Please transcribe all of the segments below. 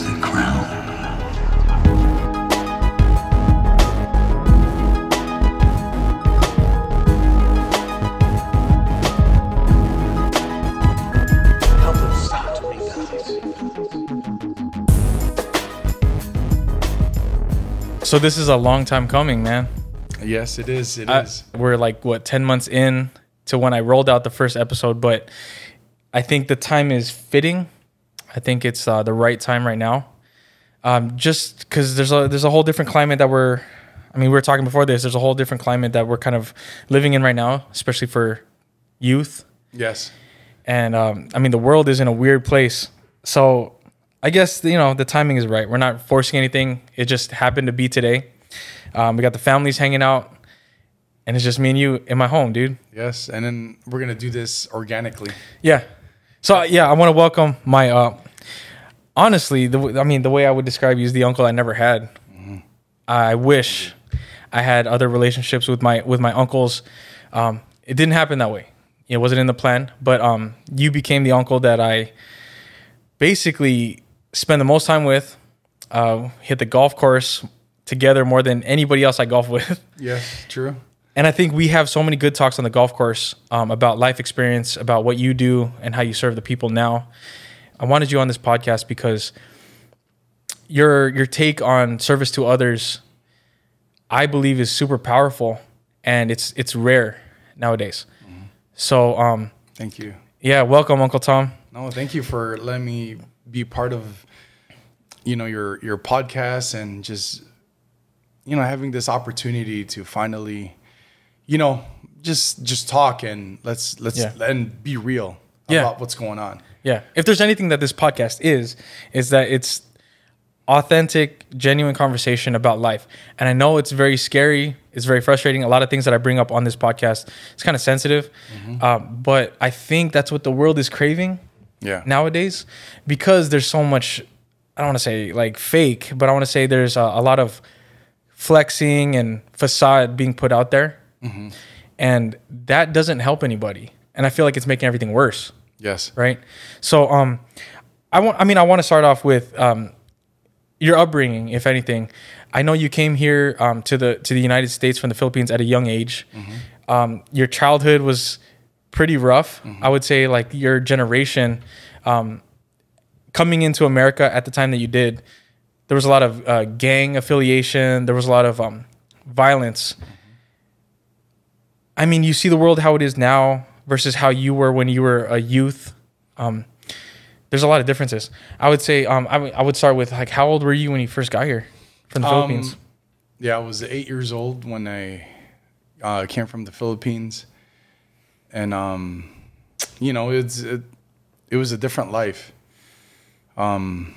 is the crown. Help us start to make So this is a long time coming, man. Yes, it is. It I- is. we're like what 10 months in to when I rolled out the first episode, but I think the time is fitting. I think it's uh, the right time right now. Um, just because there's a there's a whole different climate that we're, I mean, we were talking before this. There's a whole different climate that we're kind of living in right now, especially for youth. Yes. And um, I mean, the world is in a weird place. So I guess you know the timing is right. We're not forcing anything. It just happened to be today. Um, we got the families hanging out, and it's just me and you in my home, dude. Yes. And then we're gonna do this organically. Yeah. So yeah, I want to welcome my. Uh, honestly, the I mean, the way I would describe you is the uncle I never had. I wish I had other relationships with my with my uncles. Um, it didn't happen that way. It wasn't in the plan, but um, you became the uncle that I basically spend the most time with. Uh, hit the golf course together more than anybody else I golf with. Yes. True. And I think we have so many good talks on the golf course um, about life experience, about what you do and how you serve the people now. I wanted you on this podcast because your your take on service to others, I believe, is super powerful, and it's it's rare nowadays. So, um, Thank you. yeah, welcome, Uncle Tom. No, thank you for letting me be part of, you know, your your podcast and just, you know, having this opportunity to finally, you know, just just talk and let's let's Yeah. and be real Yeah. about what's going on. Yeah. If there's anything that this podcast is, is that it's authentic, genuine conversation about life. And I know it's very scary. It's very frustrating. A lot of things that I bring up on this podcast, it's kind of sensitive. Um, but I think that's what the world is craving Yeah. nowadays because there's so much, I don't want to say like fake, but I want to say there's a, a lot of flexing and facade being put out there. And that doesn't help anybody. And I feel like it's making everything worse Yes. right? So, um, I want. I mean, I want to start off with um, your upbringing, if anything. I know you came here um, to the to the United States from the Philippines at a young age. Um, your childhood was pretty rough. I would say, like your generation um, coming into America at the time that you did, there was a lot of uh, gang affiliation. There was a lot of um, violence. I mean, you see the world how it is now versus how you were when you were a youth. Um, there's a lot of differences. I would say um, I, w- I would start with like how old were you when you first got here from the Um, Philippines? Yeah, I was eight years old when I uh, came from the Philippines, and um, you know, it's it, it was a different life. Um,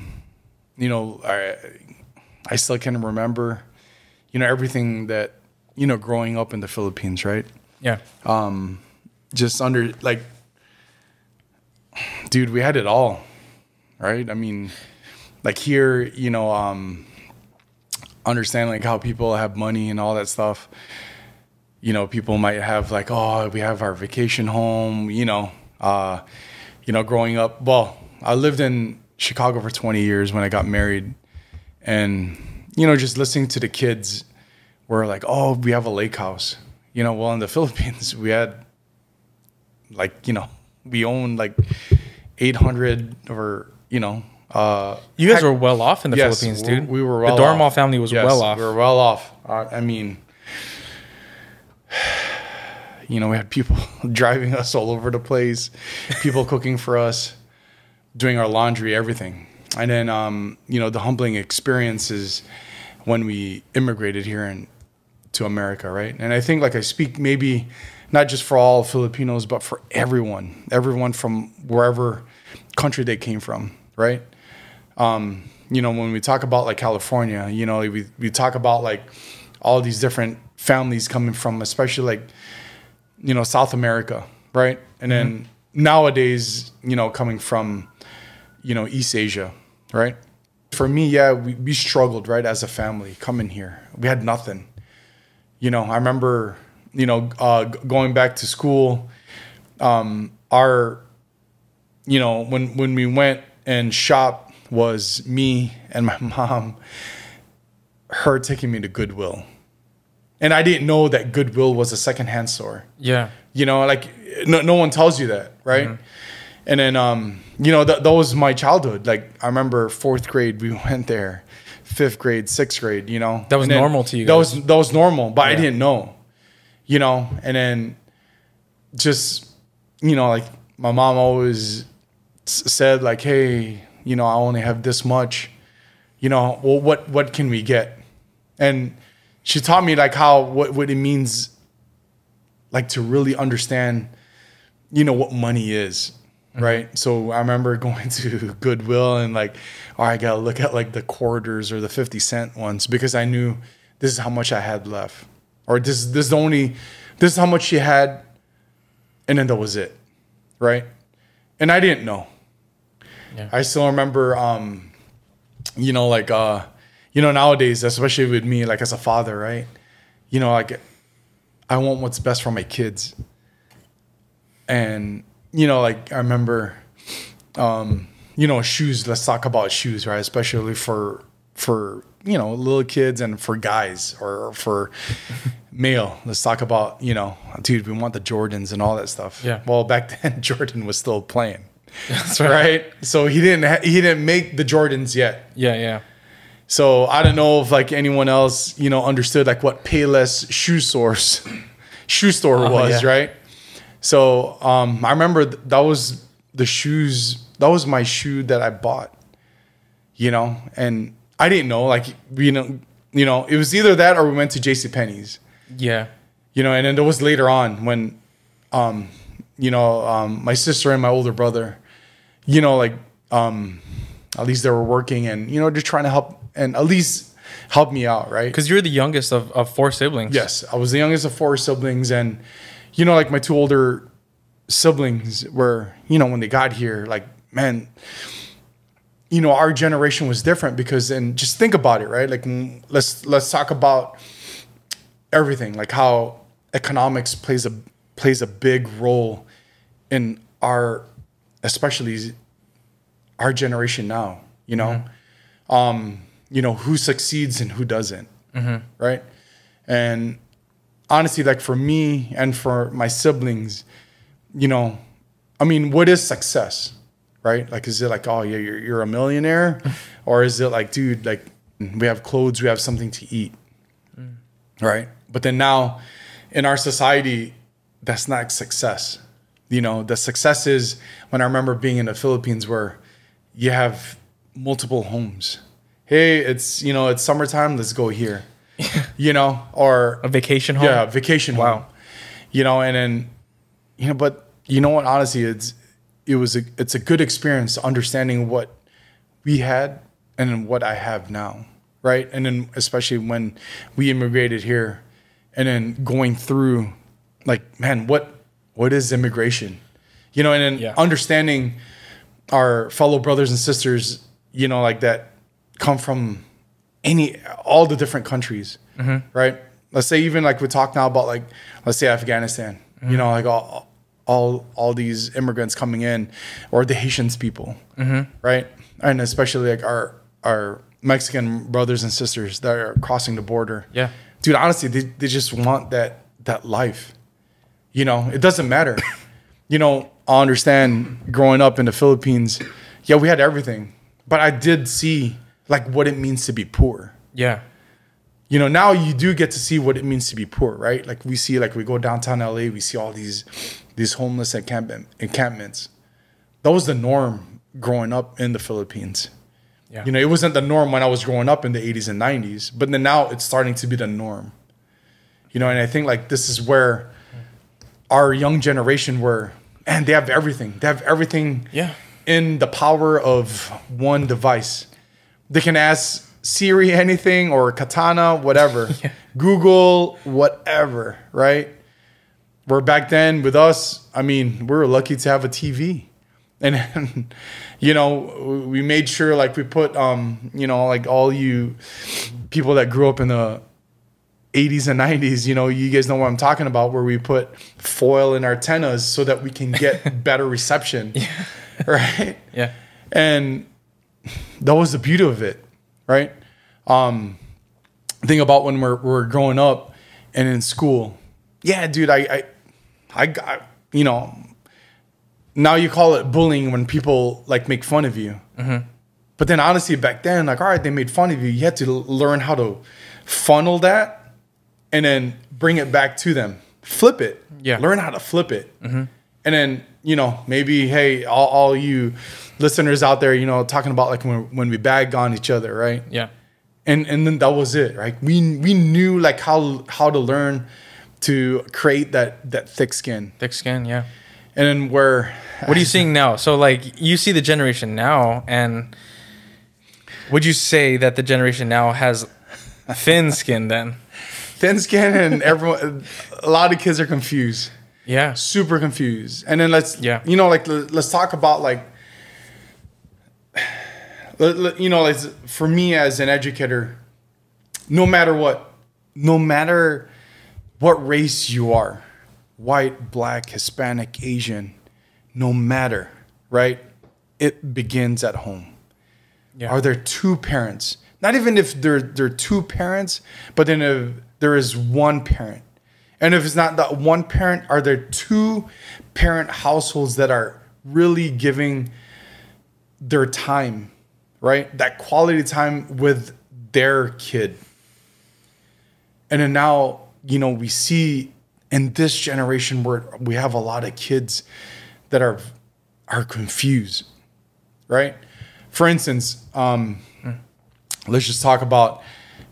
you know, I I still can remember, you know, everything that you know growing up in the Philippines, right? Yeah, Just under like, dude, we had it all, right? I mean, like here, you know, um, understand like how people have money and all that stuff. You know, people might have like, oh, we have our vacation home. You know, uh, you know, growing up. Well, I lived in Chicago for 20 years when I got married, and you know, just listening to the kids, were like, oh, we have a lake house. You know, well, in the Philippines, we had like, you know, we owned like 800 or you know. Uh, you guys heck- were well off in the Yes, Philippines, dude. We were well the Doromal off. family was Yes, well off. We were well off. Uh, I mean, you know, we had people driving us all over the place, people cooking for us, doing our laundry, everything. And then, um, you know, the humbling experiences when we immigrated here in, to America, right? And I think, like, I speak maybe not just for all Filipinos, but for everyone, everyone from wherever country they came from, right? Um, you know, when we talk about like California, you know, we, we talk about like all these different families coming from, especially like, you know, South America, right? And then nowadays, you know, coming from, you know, East Asia, right? For me, yeah, we, we struggled, right, as a family coming here. We had nothing. You know, I remember, you know, uh, going back to school, um, our, you know, when when we went and shop was me and my mom, her taking me to Goodwill. And I didn't know that Goodwill was a secondhand store. Yeah. You know, like no, no one tells you that, right? Mm-hmm. And then, um, you know, th- that was my childhood. Like I remember fourth grade, we went there, fifth grade, sixth grade. You know, That was And normal to you That guys. was that was normal, but I didn't know. You know, and then just you know, like my mom always said, like, hey, you know, I only have this much. You know, well, what what can we get? And she taught me like how what what it means like to really understand you know what money is right? So i remember going to goodwill and like all right i gotta look at like the quarters or the 50 cent ones because i knew this is how much i had left. Or this this is the only this is how much she had and then that was it. Right? And i didn't know. Yeah. i still remember um you know like uh you know nowadays especially with me like as a father right? You know like i want what's best for my kids. And you know like i remember um you know shoes let's talk about shoes right especially for for you know little kids and for guys or for male let's talk about you know dude we want the jordans and all that stuff Yeah. well back then jordan was still playing That's right so he didn't ha- he didn't make the jordans yet Yeah. Yeah. so I don't know if like anyone else, you know, understood like what Payless shoe source shoe store was, yeah. right? So um, I remember th- that was the shoes. That was my shoe that I bought, you know, and I didn't know like you know, you know, it was either that or we went to J.C. Penney's, Yeah. you know, and then there was later on when, um, you know, um, my sister and my older brother, you know, like um, at least they were working and you know just trying to help and at least help me out, right? Because you're the youngest of, of four siblings. Yes, I was the youngest of four siblings, and you know, like my two older siblings were, you know, when they got here, like man, you know, our generation was different because, and just think about it, right? Like, mm, let's let's talk about everything, like how economics plays a plays a big role in our, especially our generation now. You know, um, you know who succeeds and who doesn't, right? And honestly, like for me and for my siblings, you know, I mean, what is success, right? Like, is it like, oh yeah, you're you're a millionaire, or is it like, dude, like we have clothes, we have something to eat, mm. right? But then now, in our society, that's not success. You know, the success is when I remember being in the Philippines where you have multiple homes. Hey, it's you know, it's summertime, let's go here. You know, or A vacation home. yeah, vacation Wow. home. You know, and then you know, but you know what? Honestly, it's it was a it's a good experience understanding what we had and then what I have now, right? And then especially when we immigrated here, and then going through, like, man, what what is immigration? You know, and then Yeah. understanding our fellow brothers and sisters, you know, like that come from any all the different countries, mm-hmm. right? Let's say even like we talk now about like let's say Afghanistan, you know, mm-hmm. like all all all these immigrants coming in, or the Haitians people, mm-hmm. right? And especially like our our Mexican brothers and sisters that are crossing the border. Yeah. dude, honestly, they, they just want that that life. You know, it doesn't matter. you know, I understand growing up in the Philippines, yeah, we had everything, but I did see like what it means to be poor. Yeah. You know, now you do get to see what it means to be poor, right? Like we see, like we go downtown LA, we see all these these homeless encampment, encampments. That was the norm growing up in the Philippines. Yeah. You know, it wasn't the norm when I was growing up in the 80s and 90s, but then now it's starting to be the norm. You know, and I think like this is where our young generation were, and they have everything. They have everything Yeah. in the power of one device. They can ask Siri anything or Cortana, whatever, Google, whatever, right? Where back then with us, I mean, we were lucky to have a TV. And, you know, we made sure like we put, um, you know, like all you people that grew up in the 80s and 90s, you know, you guys know what I'm talking about, where we put foil in our antennas so that we can get better reception. Right. Yeah. And that was the beauty of it, right? Um, think about when we're we're growing up and in school. Yeah, dude, I I, I got you know. Now you call it bullying when people like make fun of you. But then honestly, back then, like, all right, they made fun of you. You had to learn how to funnel that and then bring it back to them. Flip it. Yeah. Learn how to flip it. And then, you know, maybe, hey, all, all you listeners out there, you know, talking about like when, when we bag on each other, right? Yeah. And and then that was it, right? We we knew like how how to learn to create that that thick skin. Thick skin. Yeah. And then where What are you seeing now? So like you see the generation now, and would you say that the generation now has thin skin? Then. thin skin and everyone a lot of kids are confused. Yeah. super confused. And then let's, Yeah. you know, like let's talk about like, you know, like for me as an educator, no matter what, no matter what race you are, white, black, Hispanic, Asian, no matter, right? It begins at home. Yeah. Are there two parents? Not even if there there are two parents, but then if there is one parent. And if it's not that one parent, are there two parent households that are really giving their time, right? That quality time with their kid. And then now, you know, we see in this generation where we have a lot of kids that are are confused, right? For instance, um, let's just talk about,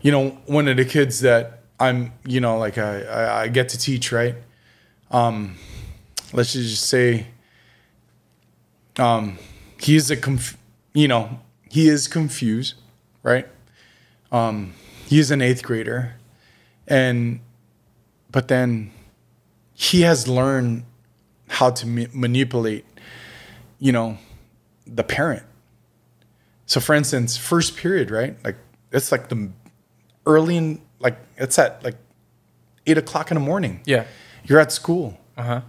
you know, one of the kids that I'm, you know, like I, I, I get to teach, right? Um, let's just say, um, he is a, conf- you know, he is confused, right? Um, he is an eighth grader, and, but then he has learned how to ma- manipulate, you know, the parent. So, for instance, first period, right? Like it's like the early in like it's at like eight o'clock in the morning. Yeah. You're at school. Uh huh.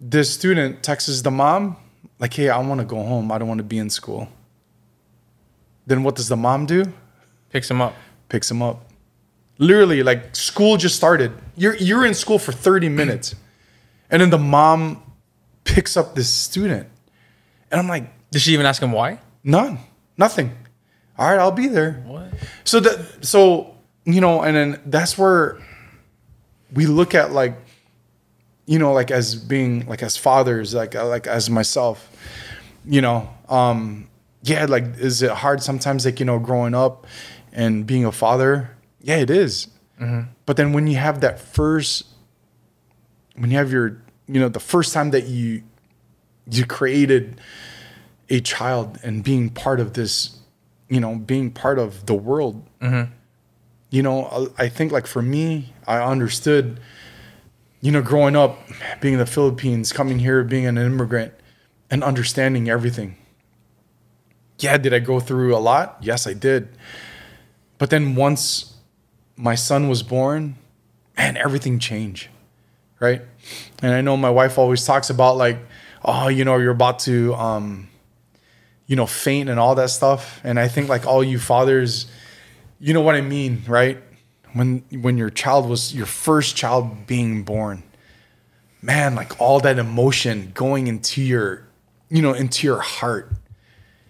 The student texts the mom, like, "Hey, I want to go home. I don't want to be in school." Then what does the mom do? Picks him up. Picks him up. Literally, like school just started. You're you're in school for 30 minutes. And then the mom picks up this student. And I'm like, Did she even ask him why? None. Nothing. All right, I'll be there. What? So that so you know, and then that's where we look at like you know, like as being like as fathers, like uh, like as myself, you know, um, yeah, like is it hard sometimes, like you know, growing up and being a father? Yeah, it is. But then when you have that first, when you have your, you know, the first time that you you created a child and being part of this, you know, being part of the world. You know, I I think like for me, I understood, you know, growing up, being in the Philippines, coming here, being an immigrant, and understanding everything. Yeah, did I go through a lot? Yes, I did. But then once my son was born, man, everything changed. Right. And I know my wife always talks about like, oh, you know, you're about to um, you know, faint and all that stuff. And I think like all you fathers, you know what I mean, right? When when your child was your first child being born, man, like all that emotion going into your, you know, into your heart,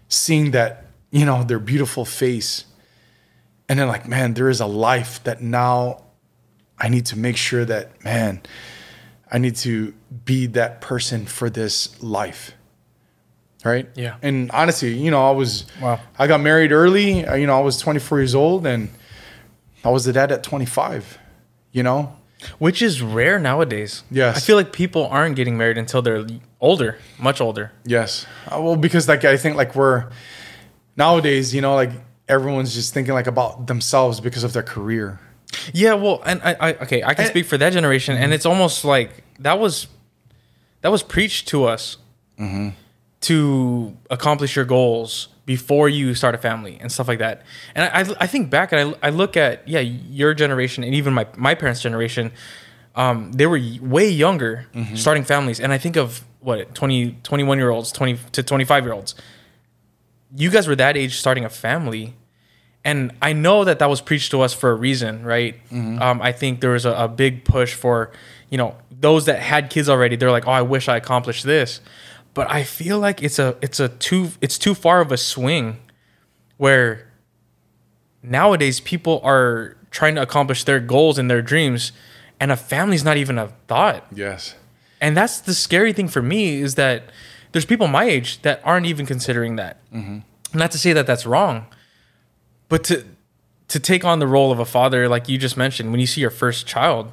seeing that, you know, their beautiful face. And then like, man, there is a life that now I need to make sure that, man, I need to be that person for this life right? Yeah. And honestly, you know, I was Wow. I got married early. uh, You know, I was 24 years old, and I was a dad at 25. You know, Which is rare nowadays. Yes. I feel like people aren't getting married until they're older, much older. yes. Uh, well, because like I think like we're nowadays, you know, like everyone's just thinking like about themselves because of their career. Yeah, well, and I, I okay, I can And- speak for that generation, and it's almost like that was that was preached to us to accomplish your goals before you start a family and stuff like that. And I, I, think back and I, I look at yeah your generation and even my my parents' generation, um, they were way younger starting families, and I think of what 20, 21 year olds, twenty to twenty five year olds. you guys were that age starting a family. And i know that that was preached to us for a reason right? Um, i think there was a, a big push for you know those that had kids already they're like oh i wish i accomplished this but i feel like it's a it's a too it's too far of a swing where nowadays people are trying to accomplish their goals and their dreams and a family's not even a thought Yes. and that's the scary thing for me is that there's people my age that aren't even considering that. Mm-hmm. Not to say that that's wrong, but to to take on the role of a father, like you just mentioned, when you see your first child,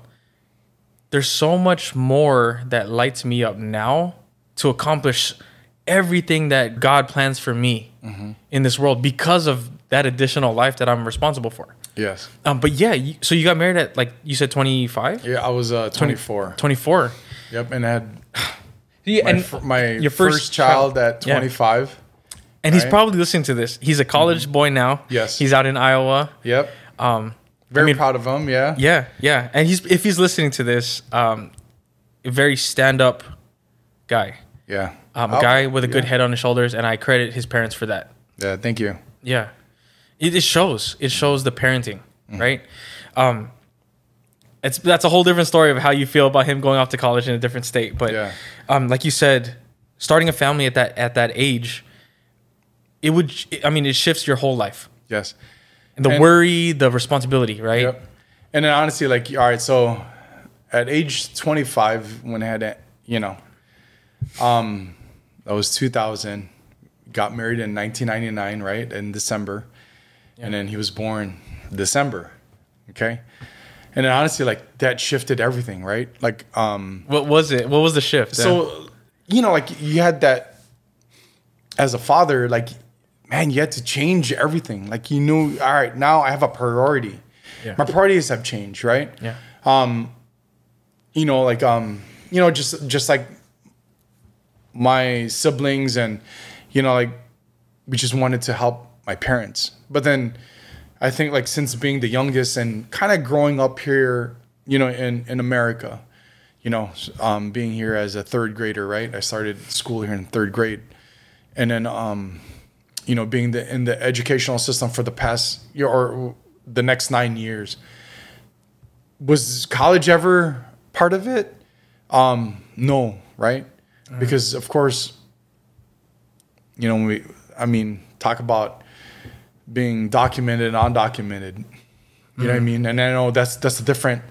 there's so much more that lights me up now to accomplish everything that God plans for me in this world because of that additional life that I'm responsible for. Yes. Um, but yeah, you, so you got married at like you said 25, Yeah, I was uh, 24. 24. Yep, and I had Yeah, my, and my your first, first child, child. at Yeah. 25. And he's right? probably listening to this. He's a college boy now. Yes. He's out in Iowa. Yep. Um, Very mean- proud of him. Yeah. yeah, yeah. And he's if he's listening to this, um, a very stand up guy. Yeah. Um, a Oh, guy with a good head on his shoulders, and I credit his parents for that. Yeah. Thank you. Yeah. It, it shows. It shows the parenting, Mm-hmm. right? Um it's that's a whole different story of how you feel about him going off to college in a different state. But Yeah. um like you said, starting a family at that at that age, it would I mean it shifts your whole life. Yes. And the And- worry, the responsibility, right? Yep. And then honestly, like, all right, so at age 25, when I had, that, you know, um, that was 2000, got married in 1999, right? In December. And then he was born December. Okay. And then honestly, like, that shifted everything, right? Like, um, What was it? What was the shift? then? so, you know, like, you had that as a father, like, man, you had to change everything. Like, you knew, all right, now I have a priority. Yeah. My priorities have changed, right? yeah. Um, you know like um you know just just like my siblings and you know like we just wanted to help my parents but then i think like since being the youngest and kind of growing up here you know in in america you know um being here as a third grader right i started school here in third grade and then um you know being the in the educational system for the past year or the next nine years was college ever part of it? Um, no, right? Mm. Because of course, you know, we I mean, talk about being documented and undocumented. You know what I mm. mean? And I know that's that's a different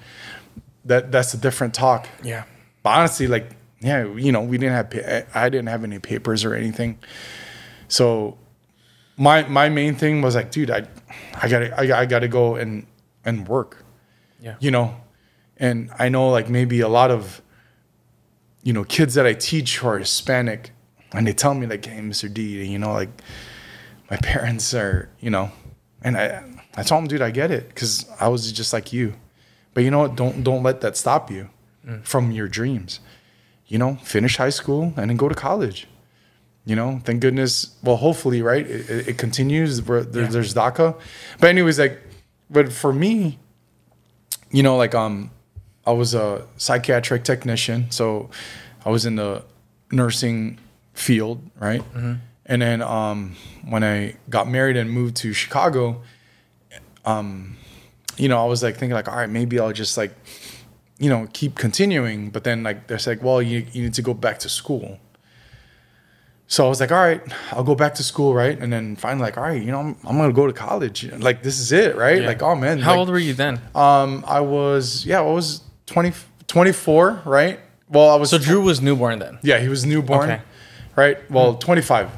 that that's a different talk. Yeah. But honestly, like, yeah, you know, we didn't have I didn't have any papers or anything. So my my main thing was like, dude, I I gotta I, I gotta go and and work Yeah. you know and i know like maybe a lot of you know kids that i teach who are hispanic and they tell me like hey mr d you know like my parents are you know and i i told them dude i get it because i was just like you but you know what? Don't don't let that stop you from your dreams you know? Finish high school and then go to college you know? Thank goodness well hopefully right it, it, it continues where there, Yeah. there's daca but anyways like but for me you know, like um, I was a psychiatric technician, so I was in the nursing field, right? And then um, when I got married and moved to Chicago, um, you know, I was like thinking like, all right, maybe I'll just like, you know, keep continuing. But then like they're like, well, you you need to go back to school. So I was like, all right, I'll go back to school, right? And then finally, like, all right, you know, I'm, I'm gonna go to college. Like, this is it, right? Yeah. Like, oh man, How like, old were you then? um, I was yeah, I was 20, 24, right? Well, I was So Drew was newborn then. yeah, he was newborn, Okay. right? Well, twenty five.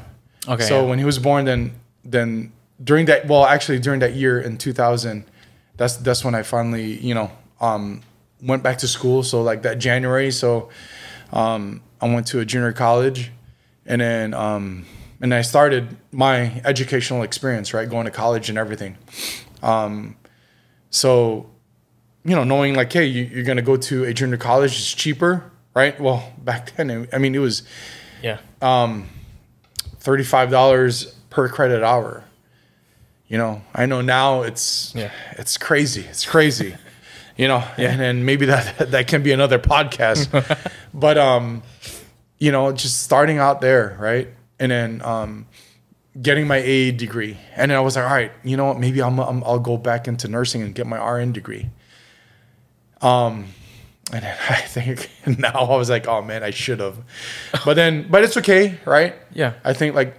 Okay. So yeah. when he was born, then then during that well, actually during that year in two thousand, that's that's when I finally you know um, went back to school. So like that January, so um, I went to a junior college, and then um, and I started my educational experience, right, going to college and everything. Um, so you know, knowing like, hey, you, you're gonna go to a junior college, it's cheaper, right? Well, back then, it- I mean, it was yeah. um, thirty-five dollars per credit hour. You know, I know now it's Yeah. it's crazy. It's crazy. you know, and then maybe that that can be another podcast. but um, you know, just starting out there, right? And then um, getting my A degree, and then I was like, all right, you know what? Maybe I'm, I'm I'll go back into nursing and get my RN degree. Um, and then I think now I was like, oh man, I should have, but then, but it's okay, right? Yeah. I think like,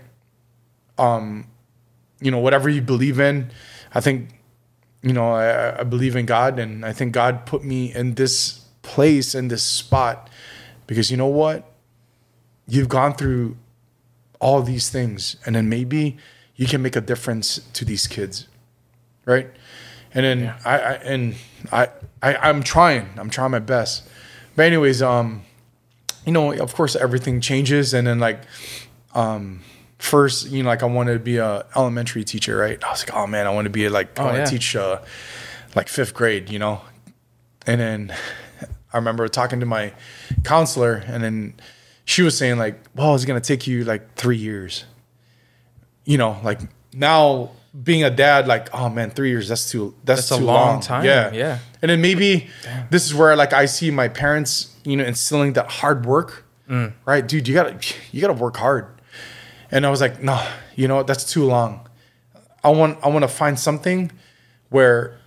um, you know, whatever you believe in, I think, you know, I, I believe in God, and I think God put me in this place in this spot because you know what, you've gone through all these things and then maybe you can make a difference to these kids right and then Yeah. I, I and I, I i'm trying i'm trying my best but anyways um you know of course everything changes and then like um first you know like i wanted to be a elementary teacher right i was like oh man i want to be like i Oh, want to yeah. teach uh like fifth grade you know and then I remember talking to my counselor, and then she was saying like, "Well, it's gonna take you like three years." You know, like now being a dad, like, oh man, three years that's too that's, That's a too long time, Yeah, yeah. And then maybe this is where like I see my parents, you know, instilling that hard work, Mm. right, dude? You gotta you gotta work hard. And I was like, no, you know what? That's too long. I want I want to find something where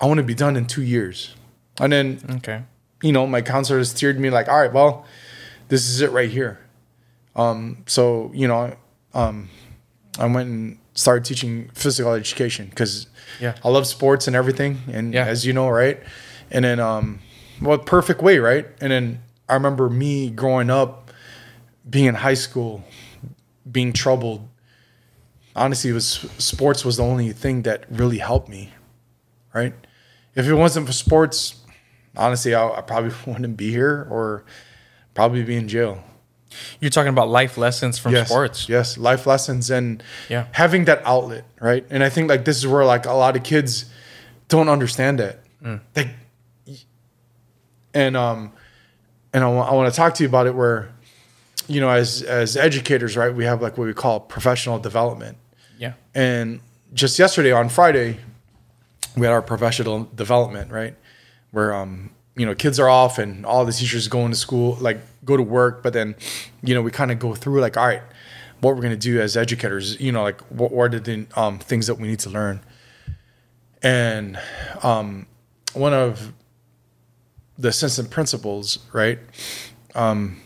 I want to be done in two years. And then Okay. you know, my counselor steered me like, all right, well, this is it right here. Um, so you know, um, I went and started teaching physical education because Yeah. I love sports and everything, and Yeah. as you know, right? And then, um, well, perfect way, right? And then I remember me growing up, being in high school, being troubled. Honestly, it was sports was the only thing that really helped me, right? If it wasn't for sports, honestly, I, I probably wouldn't be here or probably be in jail. You're talking about life lessons from yes, sports. Yes, life lessons and Yeah. having that outlet, right? And I think like this is where like a lot of kids don't understand it. Mm. Like, and um, and I want to talk to you about it where, you know, as as educators, right, we have like what we call professional development. Yeah. And just yesterday on Friday, we had our professional development, right? Where um, you know, kids are off and all the teachers going to school, like go to work, but then, you know, we kind of go through like, all right, what we're gonna do as educators, you know, like what, what are the um, things that we need to learn. And um, one of the assistant principals, right, um,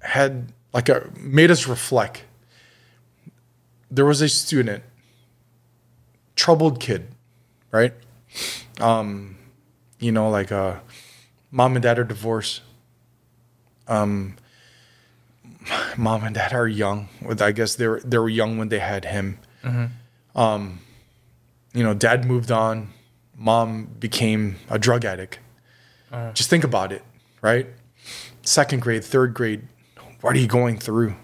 had like a made us reflect there was a student, troubled kid, right? Um, you know, like uh, mom and dad are divorced. Um, mom and dad are young. I guess they were they were young when they had him. Um, you know, dad moved on. Mom became a drug addict. Just think about it, right? Second grade, third grade. What are you going through?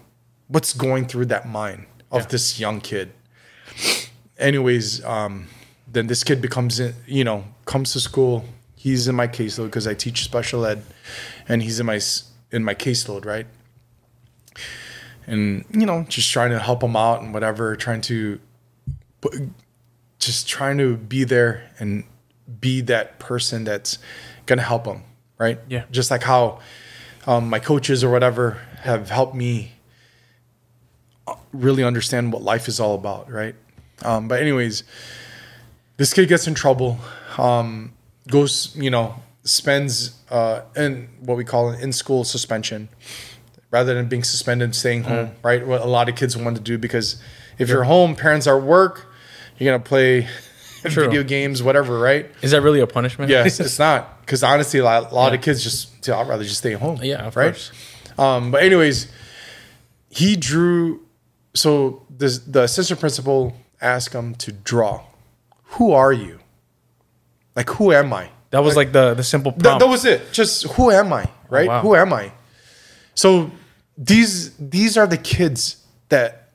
What's going through that mind of this young kid? Anyways, um, then this kid becomes, in- you know, comes to school. He's in my caseload because I teach special ed, and he's in my in my caseload, right? And you know, just trying to help him out and whatever, trying to, just trying to be there and be that person that's gonna help him, right? Yeah. Just like how um, my coaches or whatever have helped me really understand what life is all about, right? Um, but anyways, this kid gets in trouble, um, goes, you know, spends uh, in what we call an in-school suspension, rather than being suspended, staying home, right? What a lot of kids want to do because if you're home, parents are at work, you're gonna play True. video games, whatever, right? Is that really a punishment? Yes, it's not because honestly, a lot, a lot Yeah. of kids just I'd rather just stay home. Yeah, of right. course. Um, but anyways, he drew. So this, the assistant principal asked him to draw. Who are you? Like who am I? That was like the the simple Th- that was it. Just who am I? Right? Oh, wow. Who am I? So these these are the kids that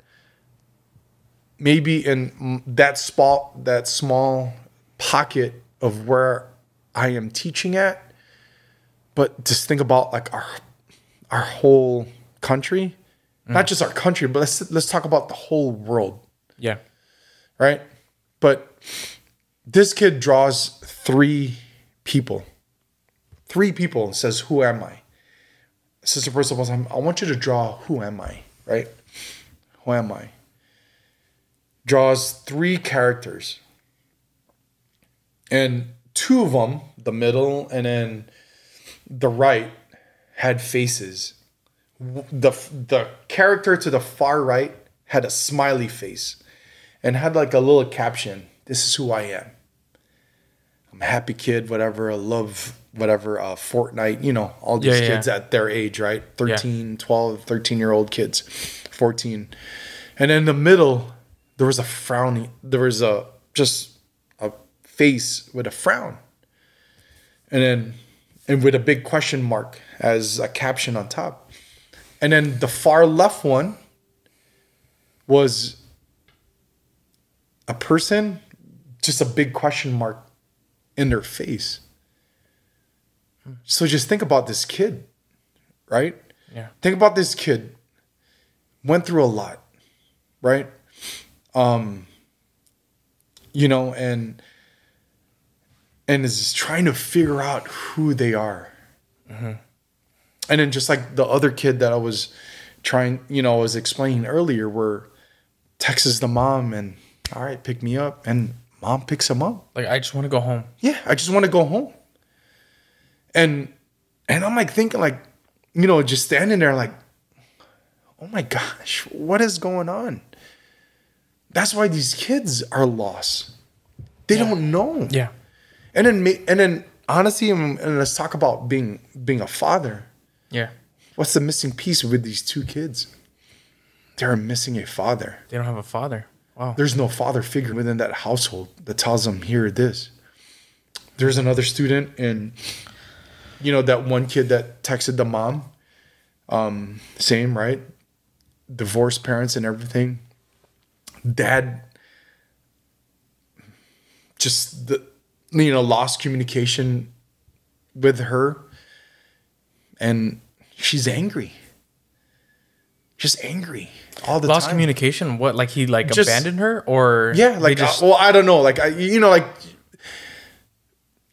maybe in mm, that spot that small pocket of where I am teaching at, but just think about like our our whole country, not just our country, but let's let's talk about the whole world yeah. right? But this kid draws three people. Three people and says, Who am I? Sister says, I want you to draw who am I, right? Who am I? draws three characters. And two of them, the middle and then the right, had faces. The, the character to the far right had a smiley face and had like a little caption This is who I am. I'm a happy kid, whatever. I love whatever, uh, Fortnite, you know, all these Yeah, yeah. kids at their age, right? 13, 12, 13 year old kids, 14. And in the middle, there was a frowny, there was a just a face with a frown. And then, and with a big question mark as a caption on top. And then the far left one was a person, just a big question mark in their face. So just think about this kid, right? Yeah. Think about this kid. Went through a lot, right? Um, you know, and and is trying to figure out who they are. And then just like the other kid that I was trying, you know, I was explaining earlier, where texts the mom and all right, pick me up, and mom picks him up Like I just want to go home. yeah, I just want to go home. And and I'm like thinking like, you know, just standing there like, oh my gosh, what is going on? That's why these kids are lost. They don't know. Yeah. And then ma- and then honestly, and, and let's talk about being being a father. Yeah. What's the missing piece with these two kids? They're missing a father. They don't have a father. Wow. There's no father figure within that household that tells them here this. There's another student and you know that one kid that texted the mom. Um, same, right? Divorced parents and everything. Dad just the you know lost communication with her and she's angry. Just angry all the Lost time. communication. What? Like he like Just- abandoned her, or Yeah, like just uh, well, I don't know, like I, you know, like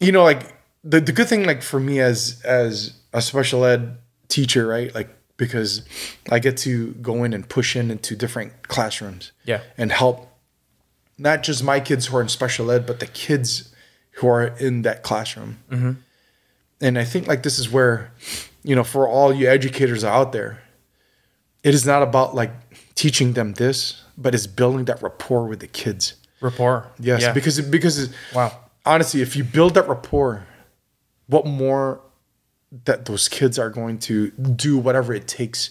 you know, like the the good thing, like for me as as a special ed teacher, right? Like because I get to go in and push in into different classrooms, Yeah. and help not just my kids who are in special ed, but the kids who are in that classroom. Mm-hmm. And I think like this is where, you know, for all you educators out there, it is not about like teaching them this, but it's building that rapport with the kids. rapport. Yes, Yeah. because because Wow. honestly, if you build that rapport, what more that those kids are going to do whatever it takes,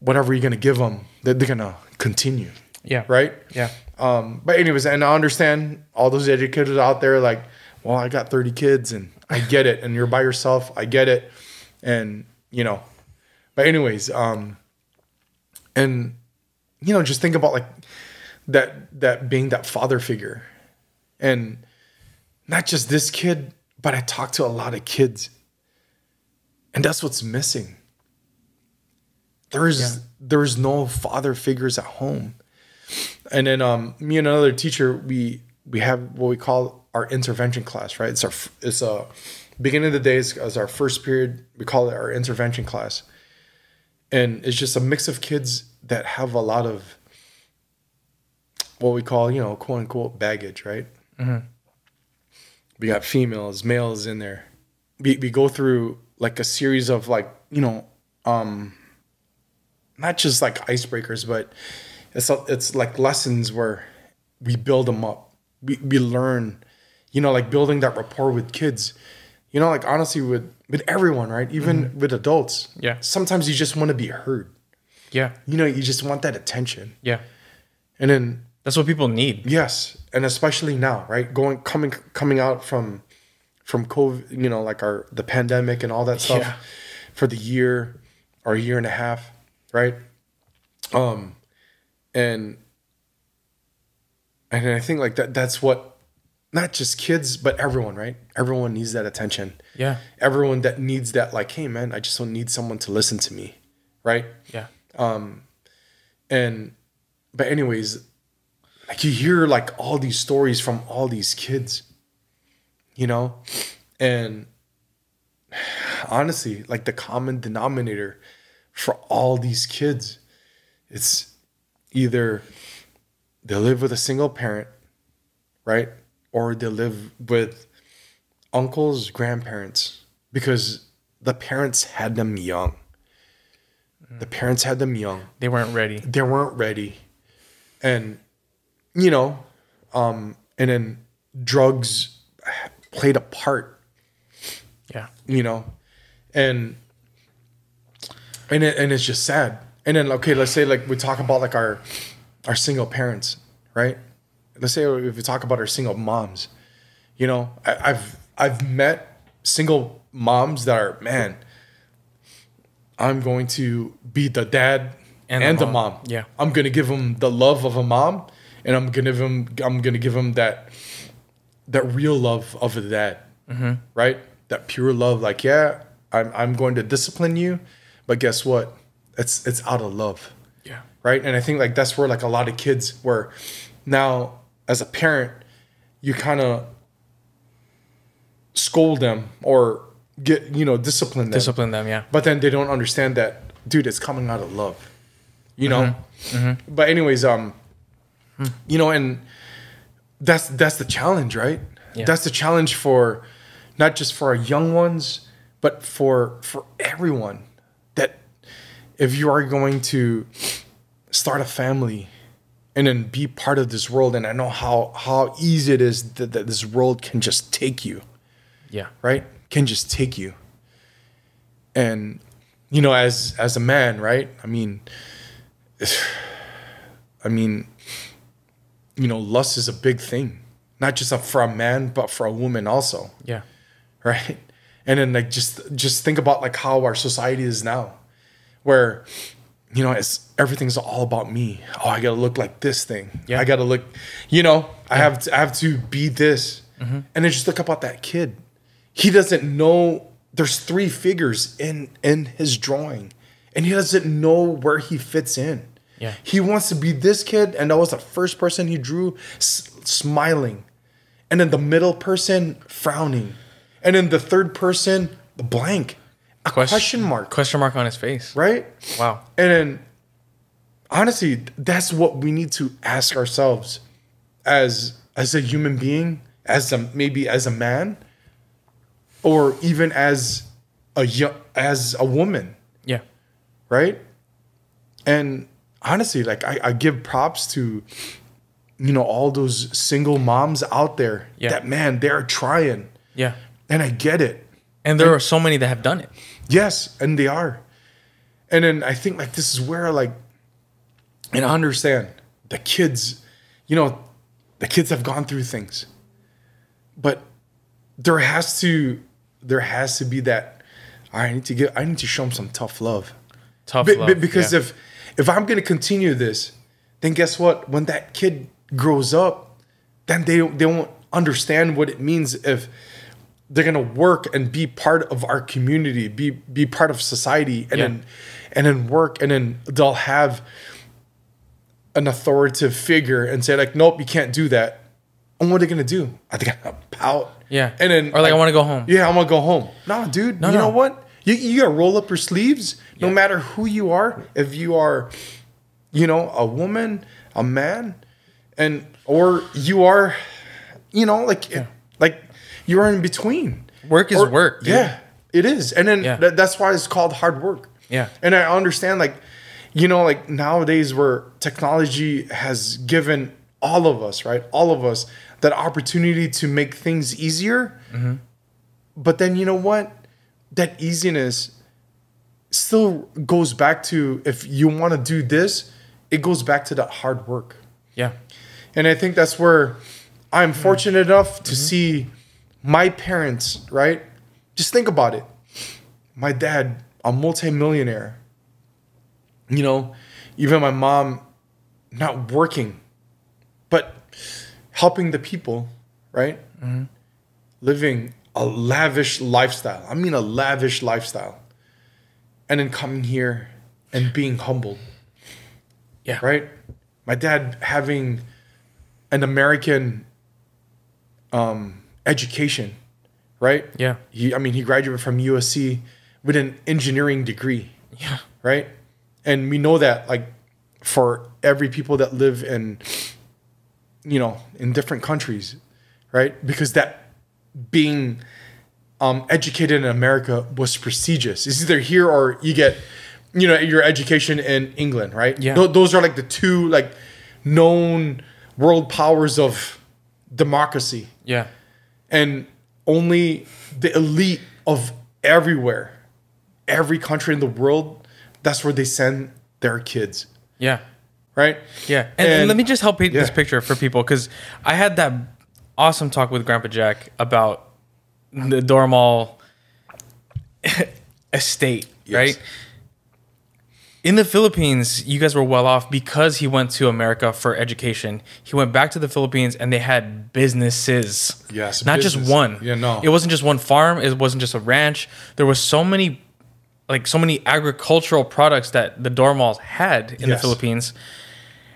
whatever you're gonna give them, that they're gonna continue, yeah. right? Yeah. Um, but anyways, and I understand all those educators out there, like, well, I got 30 kids and I get it, and you're by yourself, I get it, and you know, but anyways, um, and you know, just think about like that that being that father figure, and not just this kid, but I talk to a lot of kids, and that's what's missing. There's Yeah. there's no father figures at home. And then um, me and another teacher we we have what we call our intervention class right? It's our it's a beginning of the day is, is our first period. We call it our intervention class and it's just a mix of kids that have a lot of what we call you know quote unquote baggage right we got females males in there we, we go through like a series of like you know um not just like icebreakers but it's a, it's like lessons where we build them up. We we learn, you know, like building that rapport with kids. You know, like honestly with with everyone, right? Even with adults. Yeah. Sometimes you just want to be heard. Yeah. You know, you just want that attention. Yeah. And then That's what people need. yes, and especially now, right? Going coming coming out from from COVID, you know, like our the pandemic and all that stuff Yeah. for the year or a year and a half, right? Um and and I think like that that's what not just kids but everyone, right? Everyone needs that attention. Yeah. Everyone that needs that like, hey man, I just don't need someone to listen to me, right? Yeah. Um, and but anyways like you hear like all these stories from all these kids you know and honestly like the common denominator for all these kids it's either they live with a single parent, right? Or they live with uncles, grandparents, because the parents had them young. The parents had them young. They weren't ready. they weren't ready. And you know um and then drugs played a part. Yeah. you know? And and it, and it's just sad. And then okay let's say like we talk about like our our single parents right let's say if we talk about our single moms you know I, i've i've met single moms that are man i'm going to be the dad And and, the the mom. mom Yeah. i'm gonna give them the love of a mom and i'm gonna give them i'm gonna give them that that real love of a dad Mm-hmm. right that pure love like yeah I'm, I'm going to discipline you but guess what it's it's out of love Yeah. right and i think like that's where like a lot of kids were now as a parent you kind of scold them or get you know discipline them Discipline them. Yeah. but then they don't understand that dude it's coming out of love you know but anyways um you know and that's that's the challenge right Yeah. that's the challenge for not just for our young ones but for for everyone that if you are going to start a family and then be part of this world and i know how how easy it is that, that this world can just take you. Yeah. right? Can just take you. And you know as as a man right? I mean i mean you know lust is a big thing. Not just for a man but for a woman also. Yeah. right? And then like just just think about like how our society is now where you know it's everything's all about me. Oh i gotta look like this thing. Yeah. i gotta look you know i have to i have to be this. Mm-hmm. And then just look about that kid. He doesn't know there's three figures in in his drawing. And he doesn't know where he fits in. Yeah. he wants to be this kid and that was the first person he drew s- smiling. And then the middle person frowning. And then the third person blank a question, mark Question mark on his face. right Wow. and then honestly that's what we need to ask ourselves as as a human being as a maybe as a man or even as a young as a woman Yeah. right and honestly like I, I give props to you know all those single moms out there Yeah. that man they're trying Yeah. and i get it And there are so many that have done it. Yes, and they are. And then I think like this is where like and I understand the kids, you know, the kids have gone through things. But there has to there has to be that I need to get I need to show them some tough love. Tough Be- love. be- because yeah. if if I'm gonna continue this, then guess what? When that kid grows up, then they they won't understand what it means if they're gonna work and be part of our community, be be part of society, and Yeah. then and then work, and then they'll have an authoritative figure and say like, nope, you can't do that. And what are they gonna do? Are they gonna pout? Yeah. and then Or like, I wanna go home. Yeah, I want to go home. No, dude. No, you no. know what? You you gotta roll up your sleeves. No Yeah. matter who you are, if you are, you know, a woman, a man, and or you are, you know, like like you're in between. Work is Or- work, dude. Yeah, it is, and then Yeah. tha- that's why it's called hard work. Yeah. and I understand like, you know, like nowadays where technology has given all of us, right, all of us that opportunity to make things easier. Mm-hmm. But then you know what? That easiness still goes back to if you want to do this, it goes back to that hard work. yeah. And I think that's where I'm fortunate enough to see my parents, right? Just think about it. My dad, a multimillionaire. You know, even my mom not working, but helping the people, right? Living a lavish lifestyle. I mean, a lavish lifestyle. And then coming here and being humbled Yeah. right? My dad having an American um, education, right? Yeah. He, I mean, he graduated from USC with an engineering degree, Yeah. right? And we know that, like, for every people that live in you know in different countries right because that being um, educated in america was prestigious it's either here or you get you know your education in england right Yeah. Tho- those are like the two like known world powers of democracy Yeah. And only the elite of everywhere every country in the world that's where they send their kids Yeah. right Yeah, and, and let me just help paint this picture for people because I had that awesome talk with Grandpa Jack about the Doromal estate, Yes. right? In the Philippines, you guys were well off because he went to America for education. He went back to the Philippines and they had businesses. Yes, Not just one. Yeah, no. It wasn't just one farm, it wasn't just a ranch. There was so many like so many agricultural products that the Doromals had in the Philippines.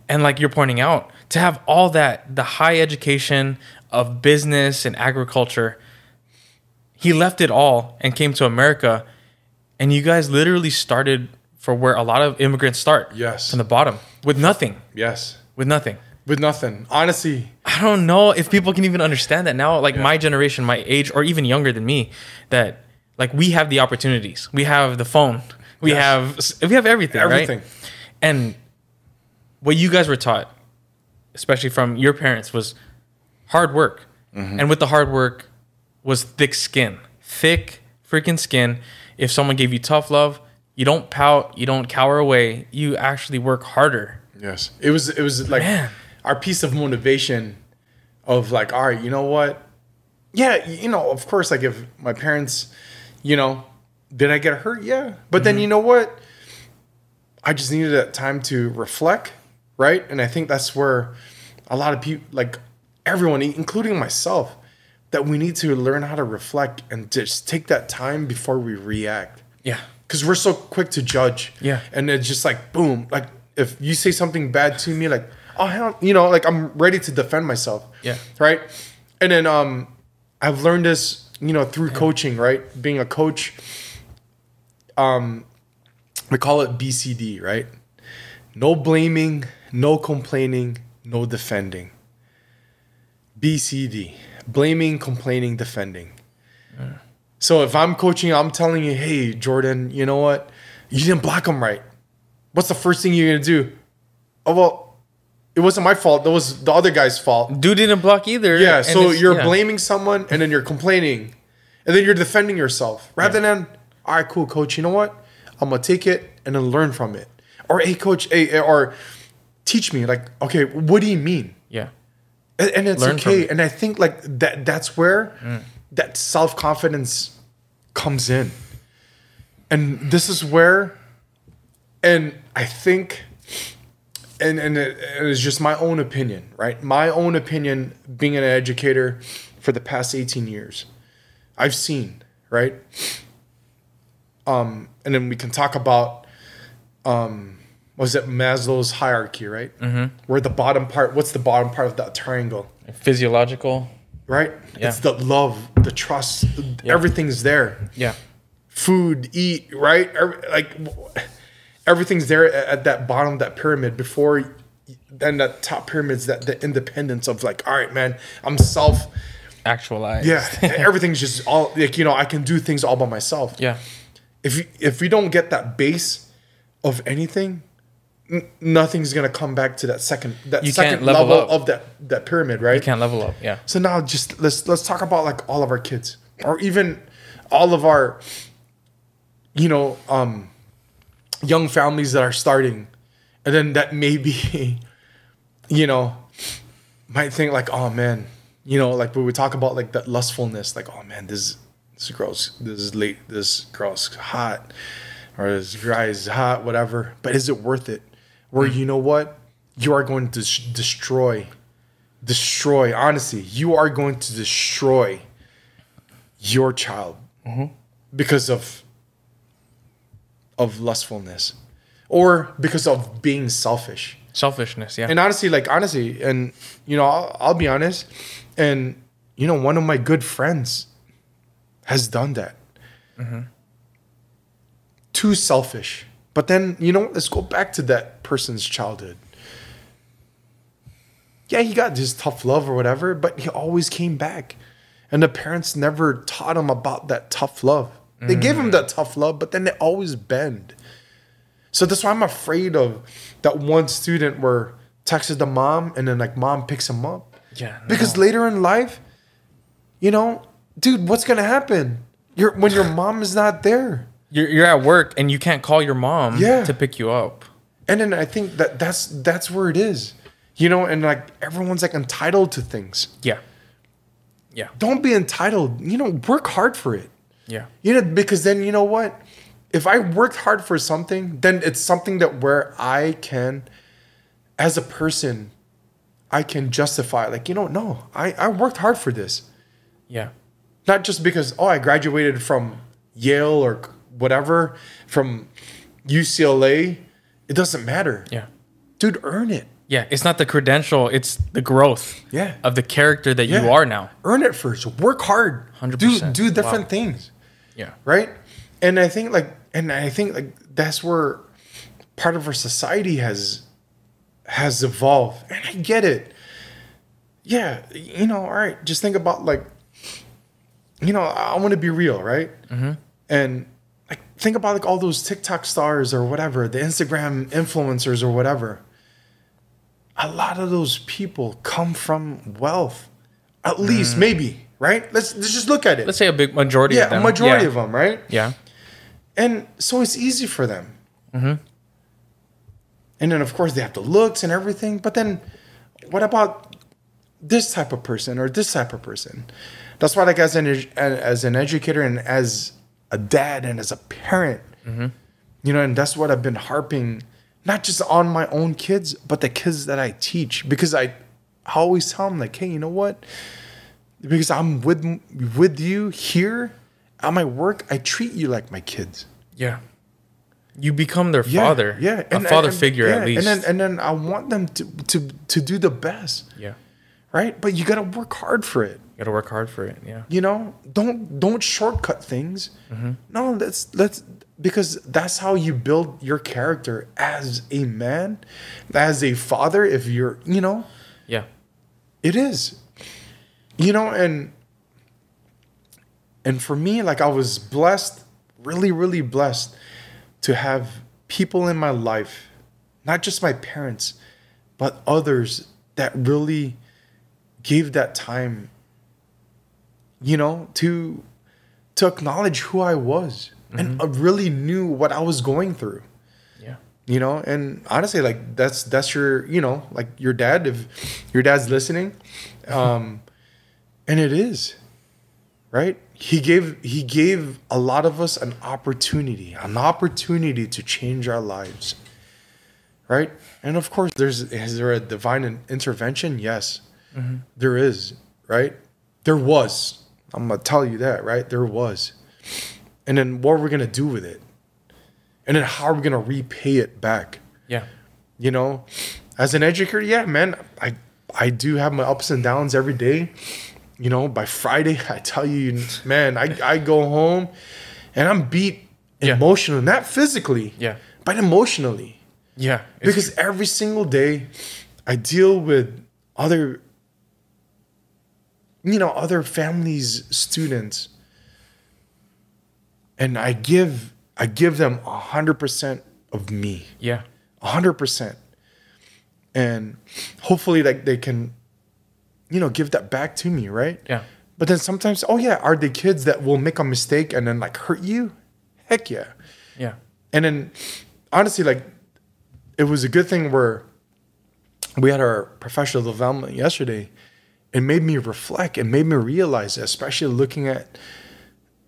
And like you're pointing out, to have all that, the high education of business and agriculture, he left it all and came to America. And you guys literally started for where a lot of immigrants start. Yes. From the bottom with nothing. yes With nothing. with nothing honestly I don't know if people can even understand that now. Like my generation, my age, or even younger than me, that like we have the opportunities. We have the phone. We Yes. have we have everything, Everything. right? And what you guys were taught, especially from your parents, was hard work. Mm-hmm. And with the hard work was thick skin. Thick freaking skin. If someone gave you tough love, you don't pout, you don't cower away. You actually work harder. yes it was it was like Man. our piece of motivation of like all right you know what yeah you know of course like if my parents you know did i get hurt yeah but then mm-hmm. you know what i just needed that time to reflect right and i think that's where a lot of people like everyone including myself that we need to learn how to reflect and just take that time before we react Yeah. Because we're so quick to judge. Yeah. And it's just like boom, like if you say something bad to me, like oh hell, you know, like I'm ready to defend myself. Yeah. Right. And then um, I've learned this, you know, through coaching. Right, being a coach. Um, we call it BCD. Right. No blaming, no complaining, no defending. BCD: blaming, complaining, defending. So if I'm coaching, I'm telling you, hey, Jordan, you know what? You didn't block him right. What's the first thing you're gonna do? Oh well, it wasn't my fault. That was the other guy's fault. Dude didn't block either. Yeah. So you're yeah. blaming someone and then you're complaining, and then you're defending yourself rather than, all right, cool, coach. You know what? I'm gonna take it and then learn from it. Or hey, coach, hey, eh, or teach me. Like, okay, what do you mean? Yeah. and, and it's Learn okay and i think like that that's where mm. That self-confidence comes in. And this is where and i think and and it, it is just my own opinion right? My own opinion being an educator for the past 18 years i've seen right? Um and then we can talk about um was it maslow's hierarchy right? Mm-hmm. where the bottom part what's the bottom part of that triangle? Physiological. Right Yeah. it's the love the trust everything's there Yeah. food eat right Every- like everything's there at at that bottom of that pyramid before then that top pyramid's that the independence of like all right man i'm self Actualized. yeah everything's just all like you know i can do things all by myself Yeah. if you, if we don't get that base of anything n- nothing's gonna come back to that second that You second level level of that that pyramid right You can't level up. Yeah. so now just let's let's talk about like all of our kids or even all of our you know um young families that are starting and then that maybe you know might think like oh man you know like when we talk about like that lustfulness like oh man this this girl's this is late this girl's hot or this guy is hot whatever but is it worth it where mm. you know what? You are going to s- destroy destroy honestly you are going to destroy your child mm-hmm. because of of lustfulness or because of being selfish. Selfishness. Yeah. and honestly like honestly and you know I'll, I'll be honest and you know one of my good friends has done that. Mm-hmm. Too selfish But then, you know, let's go back to that person's childhood. Yeah, he got his tough love or whatever, but he always came back. And the parents never taught him about that tough love. They gave him mm. that tough love, but then they always bend. So that's why I'm afraid of that one student where texted the mom and then like mom picks him up. Yeah, Because later in life, you know, dude, what's gonna happen? You're when your mom is not there. You're, you're at work and you can't call your mom Yeah. to pick you up. And then I think that that's that's where it is. You know, and like everyone's like entitled to things. Yeah. Yeah. Don't be entitled. You know, work hard for it. Yeah. You know, because then you know what? If I worked hard for something, then it's something that where I can, as a person, I can justify. Like, you know, no, I, I worked hard for this. Yeah. Not just because, oh, I graduated from Yale or whatever, from UCLA. It doesn't matter. Yeah. Dude, earn it. Yeah. It's not the credential, it's the growth Yeah. of the character that you are now. Earn it first. Work hard. 100%. Do do different Wow. things. Yeah. right and i think like and i think like that's where part of our society has has evolved and i get it yeah you know all right just think about like you know i want to be real right mm-hmm. and like think about like all those tiktok stars or whatever the instagram influencers or whatever a lot of those people come from wealth at least mm. maybe right let's, let's just look at it Let's say a big majority yeah, of them. Yeah, a majority yeah. of them, right? Yeah. And so it's easy for them. Mm-hmm. And then, of course, they have the looks and everything. But then, what about this type of person or this type of person? That's why, like, as an as an educator and as a dad and as a parent, you know, and that's what I've been harping, not just on my own kids, but the kids that I teach, because I, I always tell them, like, hey, you know what? Because I'm with with you here at my work, I treat you like my kids. Yeah. You become their father. Yeah, A father figure yeah, at least. And then and then I want them to to to do the best, yeah. right? But you got to work hard for it. Gotta work hard for it. Yeah. You know, don't don't shortcut things. Mm-hmm. No, let's let's because that's how you build your character as a man, as a father. If you're, you know, Yeah. it is. You know, and and for me, like I was blessed, really, really blessed to have people in my life, not just my parents, but others that really gave that time, you know, to to acknowledge who I was and uh, really knew what I was going through. Yeah. you know and honestly like that's that's your you know like your dad if your dad's listening um and it is right? He gave he gave a lot of us an opportunity an opportunity to change our lives right? And of course there's is there a divine intervention? Yes. There is right? There was i'm gonna tell you that right there was and then what are we gonna do with it and then how are we gonna repay it back Yeah. you know as an educator yeah man i i do have my ups and downs every day you know by friday i tell you man i i go home and i'm beat Yeah. emotionally not physically Yeah. but emotionally Yeah. Because every single day i deal with other you know other families students. And i give i give them a hundred percent of me. Yeah. a hundred percent. And hopefully like they can you know give that back to me right? Yeah. but then sometimes oh yeah are they kids that will make a mistake and then like hurt you? Heck yeah. Yeah. and then honestly like it was a good thing where we had our professional development yesterday it made me reflect it made me realize especially looking at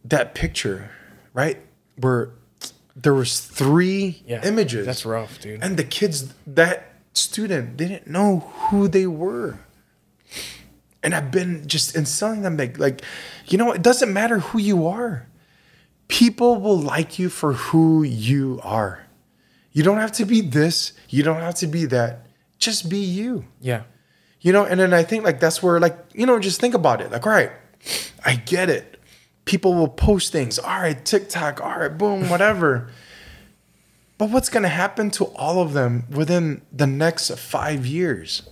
that picture right where there was three Yeah. images That's rough, dude. and the kids that student didn't know who they were and i've been just instilling them like like you know it doesn't matter who you are people will like you for who you are you don't have to be this you don't have to be that just be you yeah. You know and then i think like that's where like you know just think about it. Like all right i get it. People will post things all right tiktok all right boom whatever. But what's going to happen to all of them within the next five years?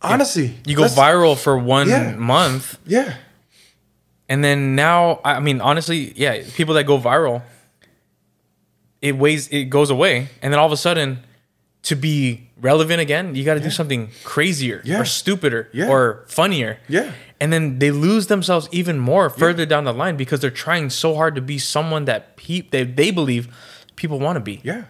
Honestly, You go viral for one Yeah. month, Yeah, and then now, I mean, honestly, yeah, people that go viral, it weighs, it goes away, and then all of a sudden, to be relevant again, you got to do something crazier Yeah. or stupider Yeah. or funnier. Yeah. And then they lose themselves even more further down the line because they're trying so hard to be someone that pe- they, they believe people want to be. yeah.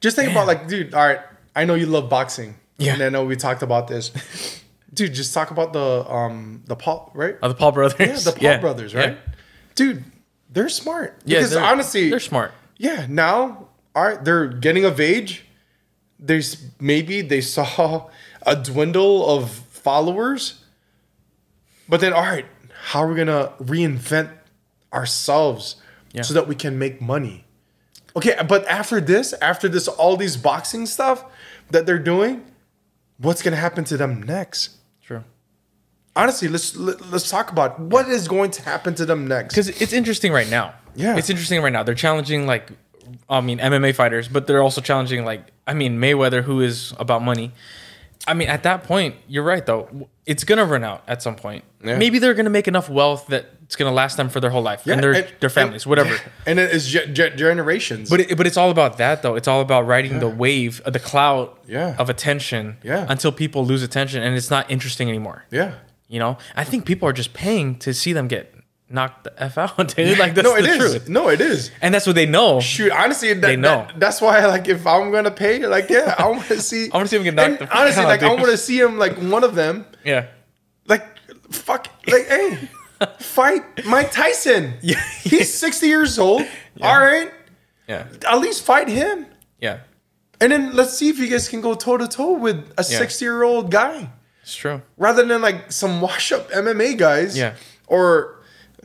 Just think about like, dude. All right, I know you love boxing. Yeah. and I know we talked about this. Dude, just talk about the um the Paul right? Are the Paul brothers? Yeah, the Paul brothers, right? Yeah. Dude, they're smart. Yeah, because they're- honestly, they're smart. Yeah, now all right, they're getting of age. There's maybe they saw a dwindle of followers. But then all right, how are we gonna reinvent ourselves Yeah. so that we can make money? Okay, but after this, after this, all these boxing stuff that they're doing, what's gonna happen to them next? True. Honestly, let's let, let's talk about what is going to happen to them next. because it's interesting right now. Yeah. it's interesting right now. They're challenging like, I mean, MMA fighters, but they're also challenging like, I mean, Mayweather, who is about money. I mean, at that point, you're right though. It's gonna run out at some point. Yeah. Maybe they're gonna make enough wealth that it's gonna last them for their whole life and their their families, whatever. And it is ge- ge- generations. But it, but it's all about that though. It's all about riding the wave, uh, the cloud Yeah. of attention, Yeah. until people lose attention and it's not interesting anymore. yeah. You know, I think people are just paying to see them get knocked the f out, dude. Like that's no, it the is. truth. No, it is. and that's what they know. Shoot, honestly, that, They know. that- that's why, like, if I'm gonna pay, like, yeah, I want to see. I wanna see him get knocked the Honestly, out, like, I want to see him, like, one of them, Yeah, like, fuck, like, hey, fight Mike Tyson. Yeah. he's 60 years old. All right, yeah, at least fight him, yeah. and then let's see if you guys can go toe to toe with a Yeah. 60 year old guy. It's true. rather than like some wash up MMA guys. Yeah. Or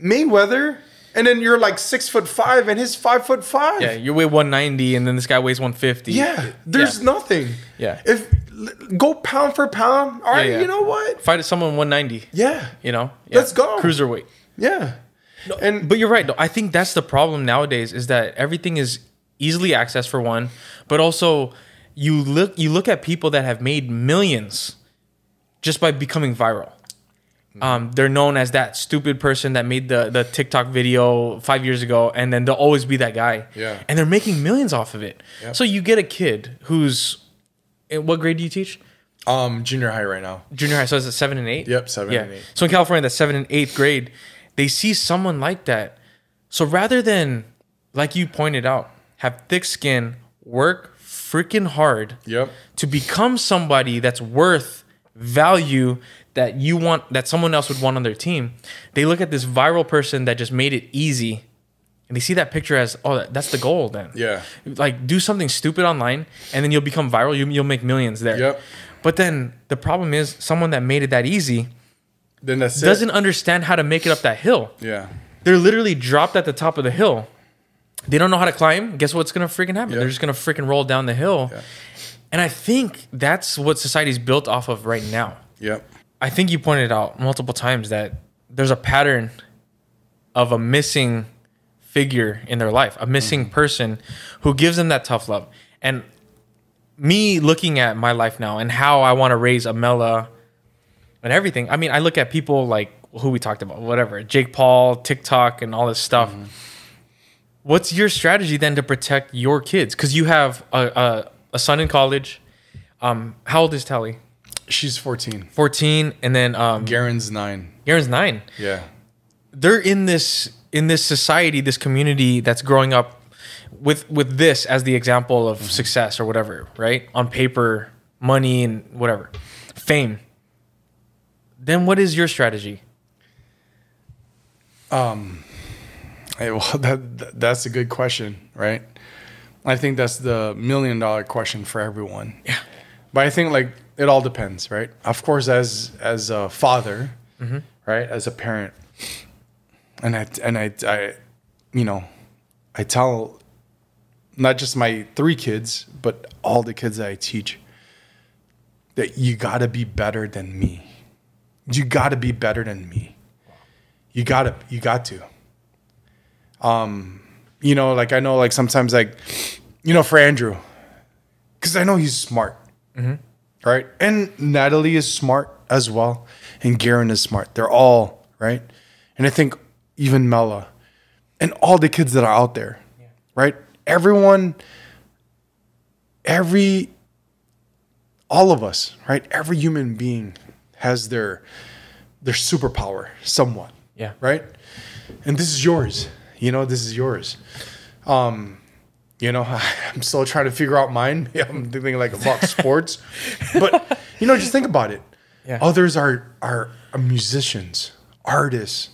Mayweather, and then you're like six foot five and he's five foot five. Yeah, you weigh 190, and then this guy weighs 150. Yeah, there's Yeah. nothing. Yeah. If go pound for pound, all right, yeah. you know what? fight someone 190. Yeah. You know, Let's go. cruiserweight. Yeah. and But you're right. though. I think that's the problem nowadays is that everything is easily accessed for one, but also you look you look at people that have made millions just by becoming viral. Um, they're known as that stupid person that made the the TikTok video five years ago, and then they'll always be that guy. Yeah. and they're making millions off of it. Yep. So you get a kid who's, in what grade do you teach? um junior high right now. junior high. So is it seven and eight? Yep, seven and eight. So in California, that's seven and eighth grade. They see someone like that. So rather than, like you pointed out, have thick skin, work freaking hard Yep. to become somebody that's worth value that you want that someone else would want on their team. They look at this viral person that just made it easy. And they see that picture as, oh, that- that's the goal then. Yeah. Like, do something stupid online and then you'll become viral. You, you'll make millions there. Yep. But then the problem is, someone that made it that easy Then that's doesn't it. understand how to make it up that hill. Yeah. They're literally dropped at the top of the hill. They don't know how to climb. Guess what's gonna freaking happen? Yeah. They're just gonna freaking roll down the hill. Yeah. And I think that's what society's built off of right now. Yep. I think you pointed out multiple times that there's a pattern of a missing figure in their life, a missing Mm-hmm. person who gives them that tough love. And me looking at my life now and how I want to raise Amela and everything. I mean, I look at people like who we talked about, whatever, Jake Paul, TikTok, and all this stuff. Mm-hmm. What's your strategy then to protect your kids? Because you have a, a, a son in college. Um, how old is Tally? She's 14. 14 and then um Garen's nine. Garen's 9 Yeah. they're in this in this society this community that's growing up with with this as the example of success or whatever right on paper money and whatever fame then what is your strategy Hey, well, that that's a good question, right? I think that's the million dollar question for everyone. Yeah. But I think like it all depends, right? Of course, as as a father, right, as a parent, and I and I, I, you know, I tell not just my three kids, but all the kids that I teach that you got to be better than me. You got to be better than me. You got to. You got to Um, you know, like I know like sometimes like you know, for Andrew, because I know he's smart, right? And Natalie is smart as well, and Garen is smart. They're all right, and I think even Mela, and all the kids that are out there, right? Everyone, every, all of us, right? Every human being has their their superpower somewhat Yeah. right? And this is yours. You know, this is yours. Um, you know, I'm still trying to figure out mine. I'm thinking like about sports, but you know, just think about it. Yeah. Others are are, are musicians, artists,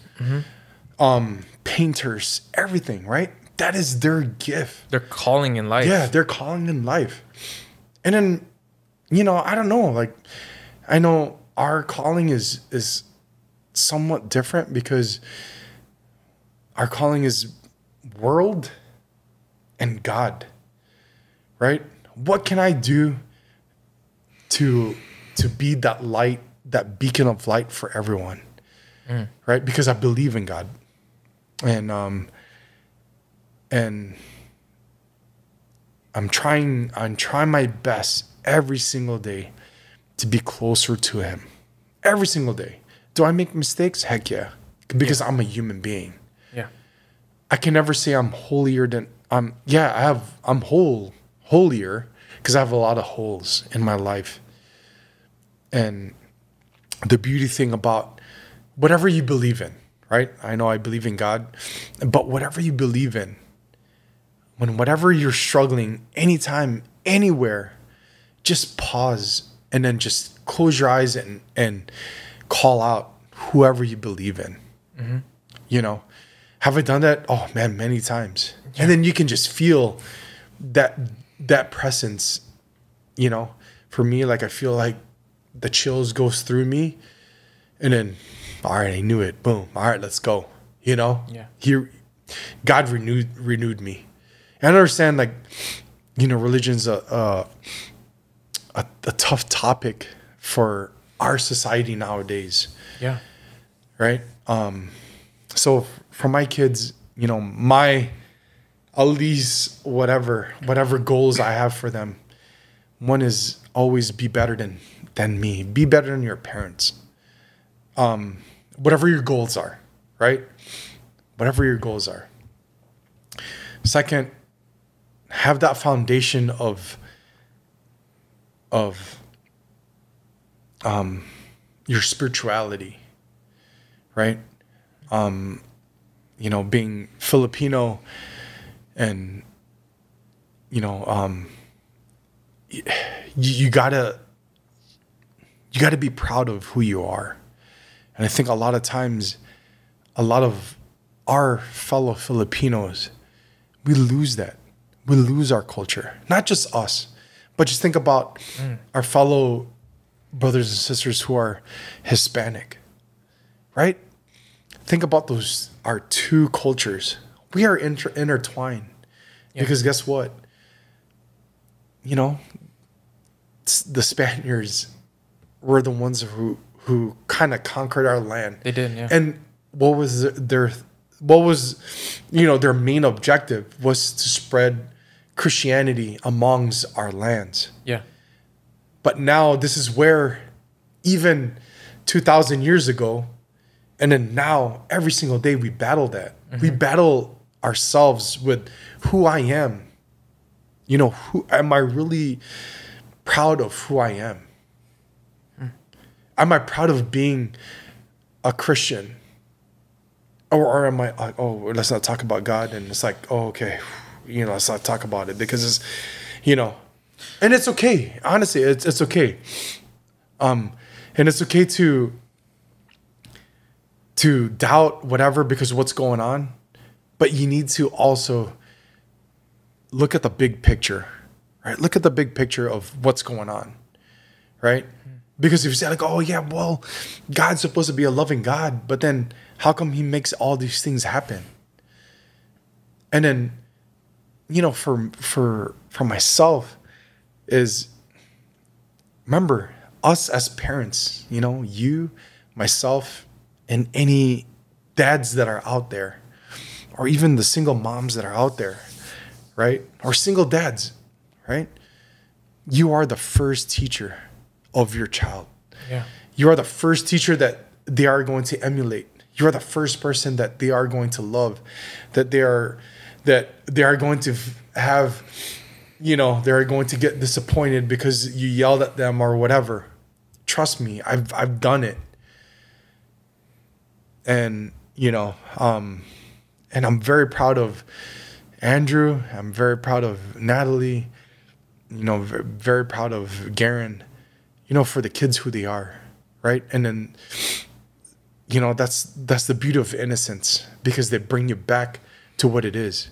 um, painters, everything. Right? That is their gift. They're calling in life. Yeah, they're calling in life. And then, you know, I don't know. Like, I know our calling is is somewhat different because our calling is world and God. Right? What can I do to to be that light, that beacon of light for everyone? Right? Because I believe in God. And um and I'm trying I'm trying my best every single day to be closer to him. Every single day. Do I make mistakes? Heck yeah. Because I'm a human being. Yeah. I can never say I'm holier than I'm yeah, I have I'm whole holier because I have a lot of holes in my life. And the beauty thing about whatever you believe in, right? I know I believe in God, but whatever you believe in, when whatever you're struggling, anytime, anywhere, just pause and then just close your eyes and and call out whoever you believe in. Mm-hmm. You know, have I done that? Oh man, many times. And then you can just feel that that presence. You know, for me, like I feel like the chills goes through me, and then, all right, I knew it. Boom. All right, let's go. You know. Yeah. He, God renewed renewed me. And I understand, like, you know, religion's a, a a a tough topic for our society nowadays Yeah. right? Um, so for my kids, you know, my at least whatever whatever goals I have for them, one is always be better than than me. Be better than your parents. Um, whatever your goals are, right? Whatever your goals are. Second, have that foundation of of um, your spirituality right? Um, you know, being Filipino and you know, um, you, you gotta you gotta be proud of who you are, and I think a lot of times, a lot of our fellow Filipinos, we lose that. We lose our culture. Not just us, but just think about our fellow brothers and sisters who are Hispanic right? Think about those our two cultures. We are inter- intertwined because guess what? You know, the Spaniards were the ones who who kind of conquered our land. They did, yeah. And what was their what was you know their main objective was to spread Christianity amongst our lands. Yeah. But now this is where even 2000 years ago and then now every single day we battle that. We mm-hmm. battle ourselves with who I am. You know, who am I really proud of who I am? Am I proud of being a Christian? Or, or am I like, oh, let's not talk about God? And it's like, oh, okay, you know, let's not talk about it because it's, you know, and it's okay. Honestly, it's it's okay. Um, and it's okay to to doubt whatever because what's going on, but you need to also look at the big picture, right? Look at the big picture of what's going on, right? Hmm. Because if you say like, oh yeah, well, God's supposed to be a loving God, but then how come He makes all these things happen? And then, you know, for for for myself, is remember us as parents, you know, you, myself, and any dads that are out there, or even the single moms that are out there, right? Or single dads, right? You are the first teacher of your child. Yeah. You are the first teacher that they are going to emulate. You are the first person that they are going to love, that they are that they are going to have, you know, they are going to get disappointed because you yelled at them or whatever. Trust me, I've I've done it. And you know, um, and I'm very proud of Andrew. I'm very proud of Natalie. You know, very, very proud of Garen. You know, for the kids who they are, right? And then, you know, that's that's the beauty of innocence because they bring you back to what it is.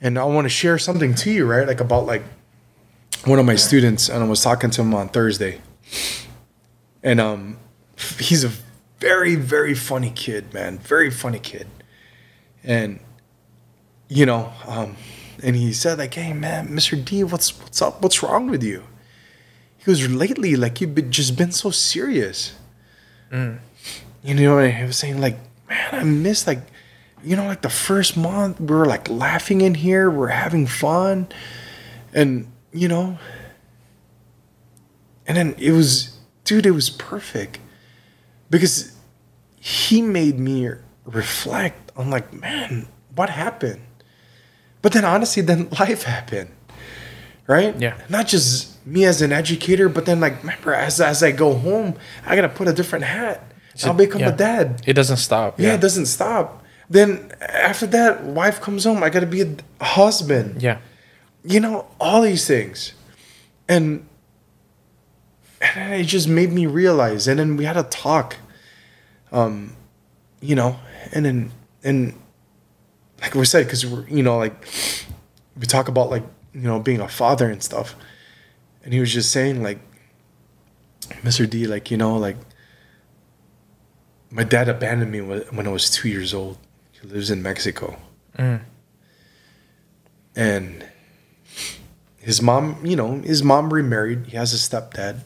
And I want to share something to you, right? Like about like one of my students, and I was talking to him on Thursday, and um, he's a very very funny kid, man, very funny kid, and you know, um, and he said like, "Hey man, Mr. D, what's what's up? What's wrong with you?" He goes, "Lately, like you've been, just been so serious." You know, and he was saying like, "Man, I miss like." You know, like the first month, we were like laughing in here, we're having fun, and you know, and then it was, dude, it was perfect because he made me reflect on like, man, what happened? But then honestly, then life happened, right? Yeah. Not just me as an educator, but then like, remember, as as I go home, I gotta put a different hat. I'll become yeah. a dad. It doesn't stop. Yeah, it doesn't stop. Then after that, wife comes home. I gotta be a husband Yeah. you know all these things and and it just made me realize and then we had a talk um you know and then and like we said because we're you know like we talk about like you know being a father and stuff and he was just saying like mr d like you know like my dad abandoned me when when i was two years old he lives in mexico and his mom, you know, his mom remarried. He has a stepdad.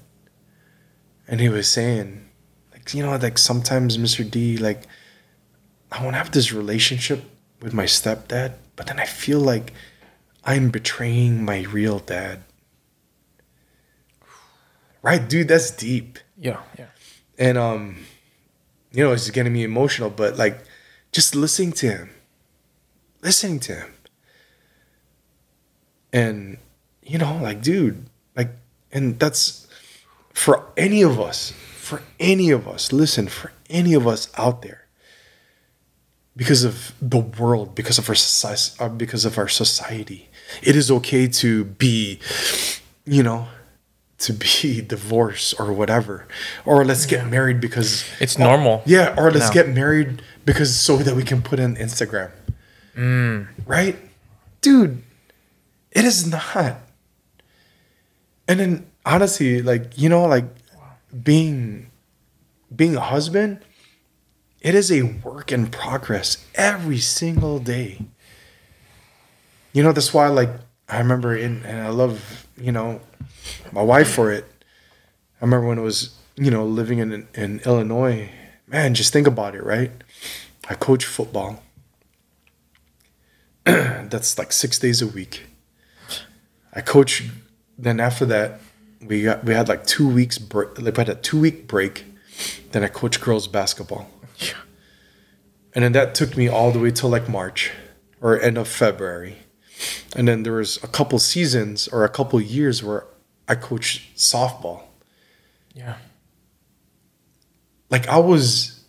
And he was saying, you know, like sometimes Mr. D, like, I want to have this relationship with my stepdad, but then I feel like I'm betraying my real dad. Right, dude, that's deep. Yeah. Yeah. And um, you know, it's getting me emotional, but like just listening to him. Listening to him. And you know, like dude, like and that's for any of us, for any of us, listen, for any of us out there. Because of the world, because of our society, uh, because of our society, it is okay to be, you know, to be divorced or whatever, or let's get married because It's normal. yeah, or let's now. get married because so that we can put in Instagram. Right? Dude, it is not. And then honestly, like, you know, like being being a husband, it is a work in progress every single day. You know, that's why like I remember in and I love, you know, my wife for it. I remember when it was, you know, living in in Illinois. Man, just think about it, right? I coach football. That's like six days a week. I coach. Then after that, we got we had like two weeks break. Like we had a two week break. Then I coached girls basketball. And then that took me all the way till like March or end of February. And then there was a couple seasons or a couple years where I coached softball. Yeah. Like I was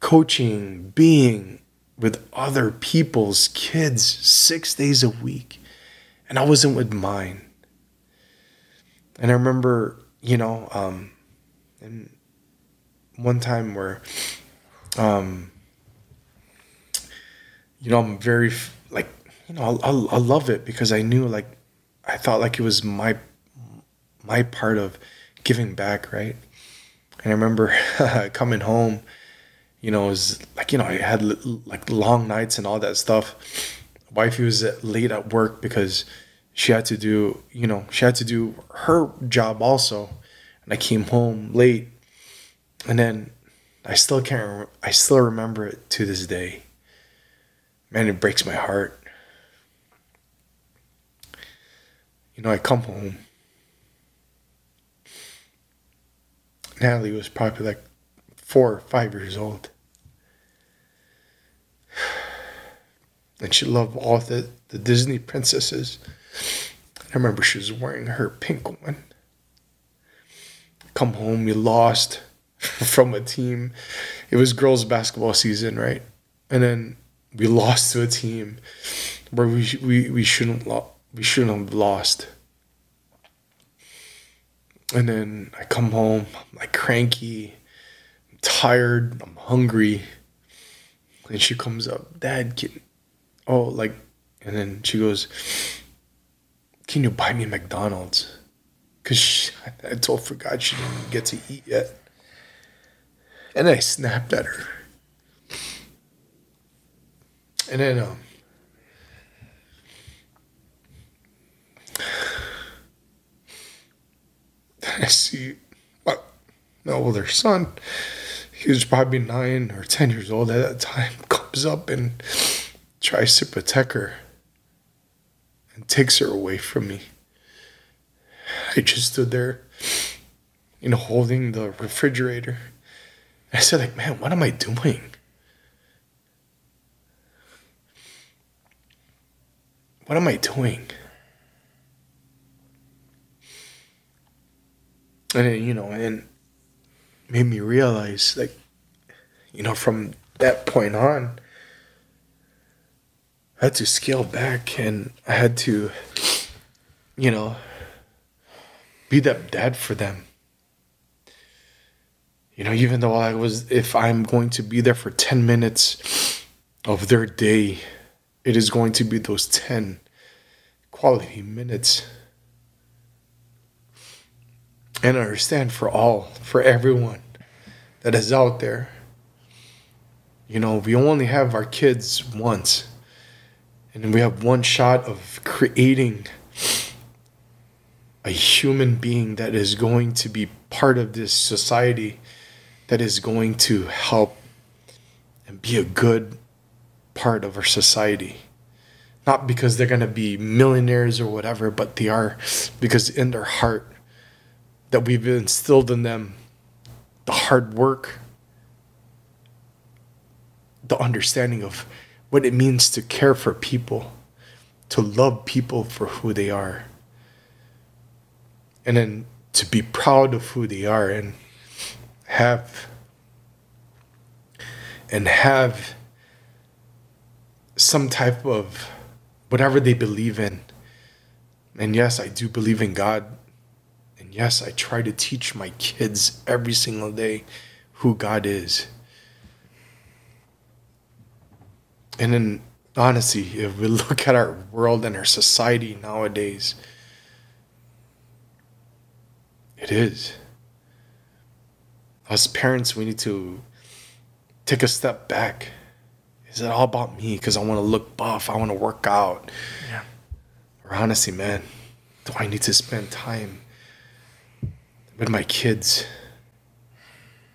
coaching, being with other people's kids six days a week. And I wasn't with mine. And I remember, you know, um, and one time where, um, you know, I'm very like, you know, I, I, I love it because I knew like, I thought like it was my, my part of giving back, right? And I remember coming home, you know, it was like, you know, I had like long nights and all that stuff. Wifey was late at work because she had to do, you know, she had to do her job also. And I came home late. And then I still can't, I still remember it to this day. Man, it breaks my heart. you know, I come home. Natalie was probably like four or five years old. And she loved all the, the Disney princesses. I remember she was wearing her pink one. Come home, we lost from a team. It was girls' basketball season, right? And then we lost to a team where we we, we shouldn't lo- we shouldn't have lost. And then I come home, I'm like cranky, I'm tired, I'm hungry. And she comes up, Dad, can, oh, like, and then she goes, Can you buy me McDonald's? Because I told forgot she didn't get to eat yet. And I snapped at her. And then, um, I see my, my older son, he was probably nine or 10 years old at that time, comes up and tries to protect her and takes her away from me. I just stood there, you know, holding the refrigerator. I said, like, man, what am I doing? What am I doing? and it, you know, and made me realize, like, you know, from that point on, I had to scale back and I had to, you know, be that dad for them. You know, even though I was, if I'm going to be there for 10 minutes of their day, it is going to be those 10 quality minutes and understand for all, for everyone that is out there. You know, we only have our kids once, and we have one shot of creating a human being that is going to be part of this society, that is going to help and be a good part of our society. Not because they're going to be millionaires or whatever, but they are because in their heart, that we've instilled in them the hard work, the understanding of what it means to care for people, to love people for who they are, and then to be proud of who they are and have and have some type of whatever they believe in. And yes, I do believe in God and yes, I try to teach my kids every single day who God is. And in honesty, if we look at our world and our society nowadays, it is. As parents, we need to take a step back. Is it all about me? Because I want to look buff, I want to work out. Yeah. Or honestly, man, do I need to spend time with my kids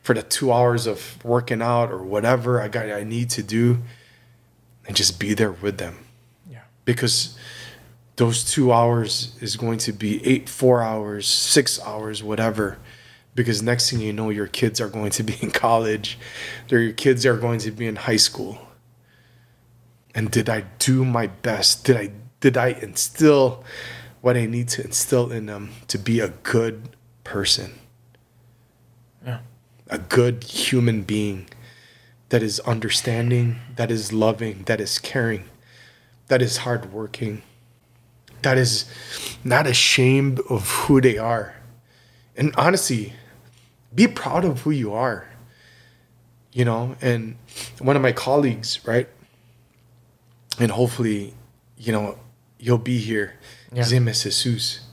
for the two hours of working out or whatever I got I need to do and just be there with them. Yeah. Because those two hours is going to be eight, four hours, six hours, whatever. Because next thing you know, your kids are going to be in college, your kids are going to be in high school. And did I do my best? Did I did I instill what I need to instill in them to be a good person, Yeah. a good human being that is understanding, that is loving, that is caring, that is hardworking, that is not ashamed of who they are. And honestly, be proud of who you are. You know, and one of my colleagues, right? And hopefully, you know, you'll be here. His name is Jesus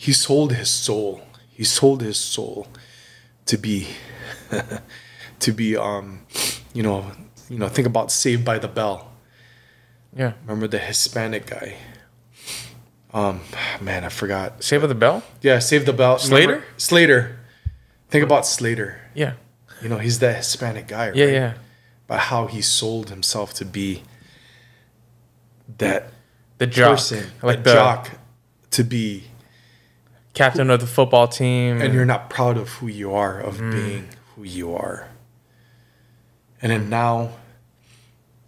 he sold his soul he sold his soul to be to be um you know you know think about saved by the bell Yeah. remember the hispanic guy um man i forgot Save of the Bell? yeah save the bell Slater? Remember- slater think about slater Yeah. you know he's that hispanic guy right? Yeah, yeah. but how he sold himself to be that The jock. person like the jock to be Captain of the football team. and you're not proud of who you are of being who you are and then now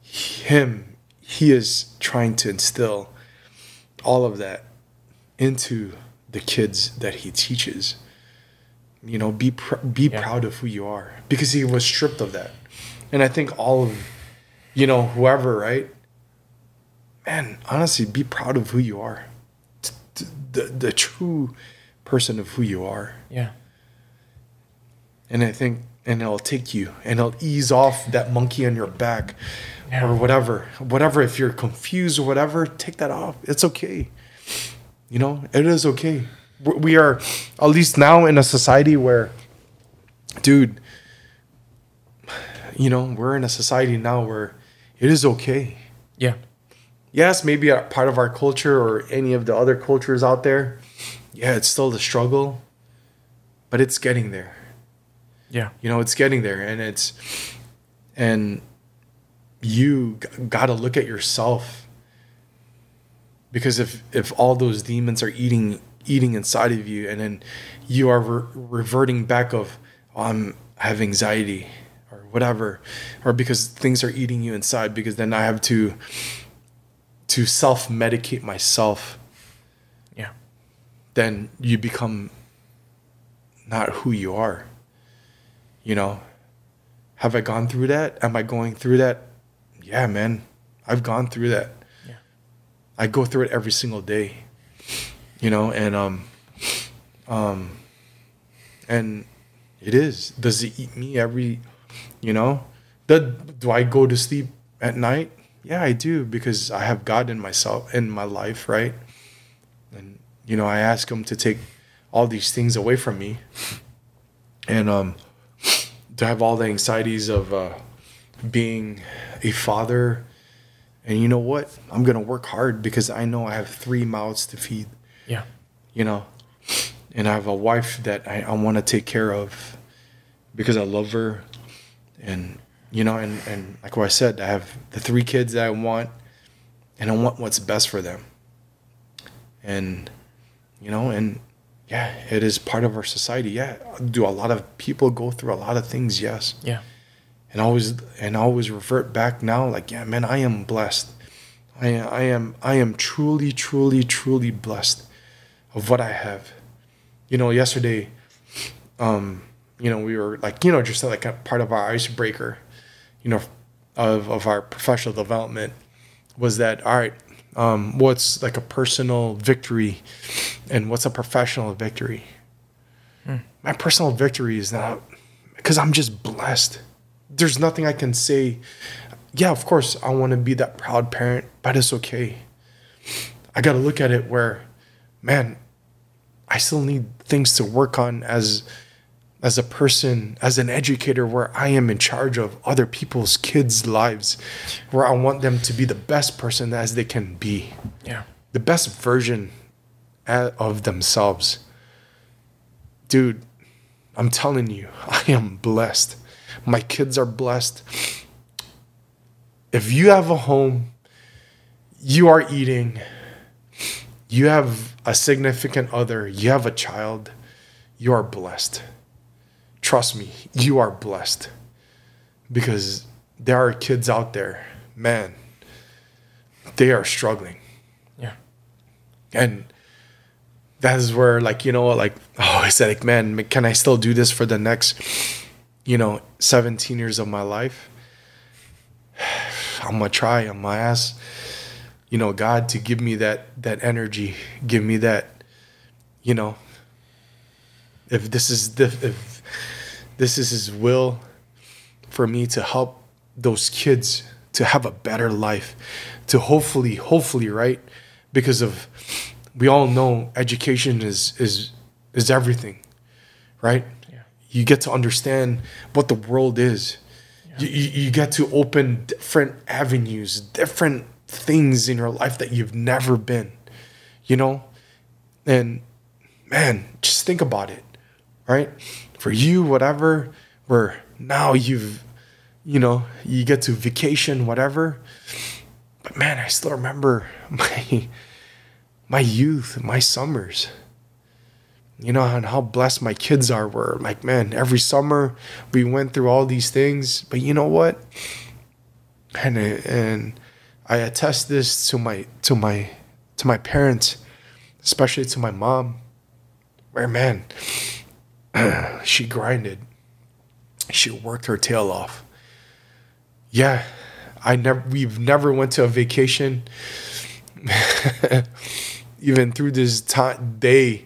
him he is trying to instill all of that into the kids that he teaches. You know be pr- be Yeah. proud of who you are. Because he was stripped of that. And i think all of you know whoever right? Man honestly be proud of who you are. T- t- the, the true person of who you are. Yeah. and I think and it'll take you and it'll ease off that monkey on your back Yeah. or whatever whatever if you're confused or whatever take that off it's okay you know it is okay We- we are at least now in a society where dude you know we're in a society now where it is okay Yeah. yes, maybe a part of our culture or any of the other cultures out there, yeah, it's still the struggle, but it's getting there. Yeah. You know, it's getting there, and it's and you got to look at yourself because if if all those demons are eating eating inside of you, and then you are re- reverting back of oh, I'm I have anxiety or whatever, or because things are eating you inside, because then I have to to self medicate myself, Yeah. then you become not who you are. You know, have I gone through that? Am I going through that? Yeah, man, I've gone through that. Yeah. I go through it every single day. You know, and um, um, and it is. Does it eat me every? You know, the, do I go to sleep at night? Yeah, I do because I have God in myself in my life, right? And you know, I ask Him to take all these things away from me, and um, to have all the anxieties of uh, being a father. And you know what? I'm gonna work hard because I know I have three mouths to feed Yeah. you know and i have a wife that i, I want to take care of because i love her and you know and, and like what i said i have the three kids that i want and i want what's best for them and you know and yeah it is part of our society. Yeah do a lot of people go through a lot of things yes. Yeah. and always and always revert back now like yeah man i am blessed. I, I am i am truly truly truly blessed of what i have. You know yesterday um you know we were like you know just like a part of our icebreaker you know of of our professional development was that all right um what's like a personal victory and what's a professional victory? My personal victory is not because i'm just blessed. There's nothing i can say. Yeah of course i want to be that proud parent but it's okay. I got to look at it where man i still need things to work on as as a person as an educator where i am in charge of other people's kids lives where i want them to be the best person as they can be Yeah. the best version of themselves. Dude, I'm telling you, I am blessed. My kids are blessed. If you have a home, you are eating, you have a significant other, you have a child, you are blessed. Trust me, you are blessed. Because there are kids out there, man, they are struggling Yeah. and that is where like you know like oh I said like man can I still do this for the next you know 17 years of my life I'm gonna try I'm gonna ask you know God to give me that that energy give me that you know if this is the if this is his will for me to help those kids to have a better life to hopefully hopefully right? Because of we all know education is is is everything right? Yeah. you get to understand what the world is. You, you, you get to open different avenues different things in your life that you've never been you know? And man just think about it right for you whatever where now you've you know you get to vacation whatever but man i still remember my my youth, my summers. You know, and how blessed my kids are. Were like, man, every summer we went through all these things. But you know what? And and I attest this to my to my to my parents, especially to my mom. Where man, she grinded. She worked her tail off. Yeah, I never. We've never went to a vacation. Even through this time day,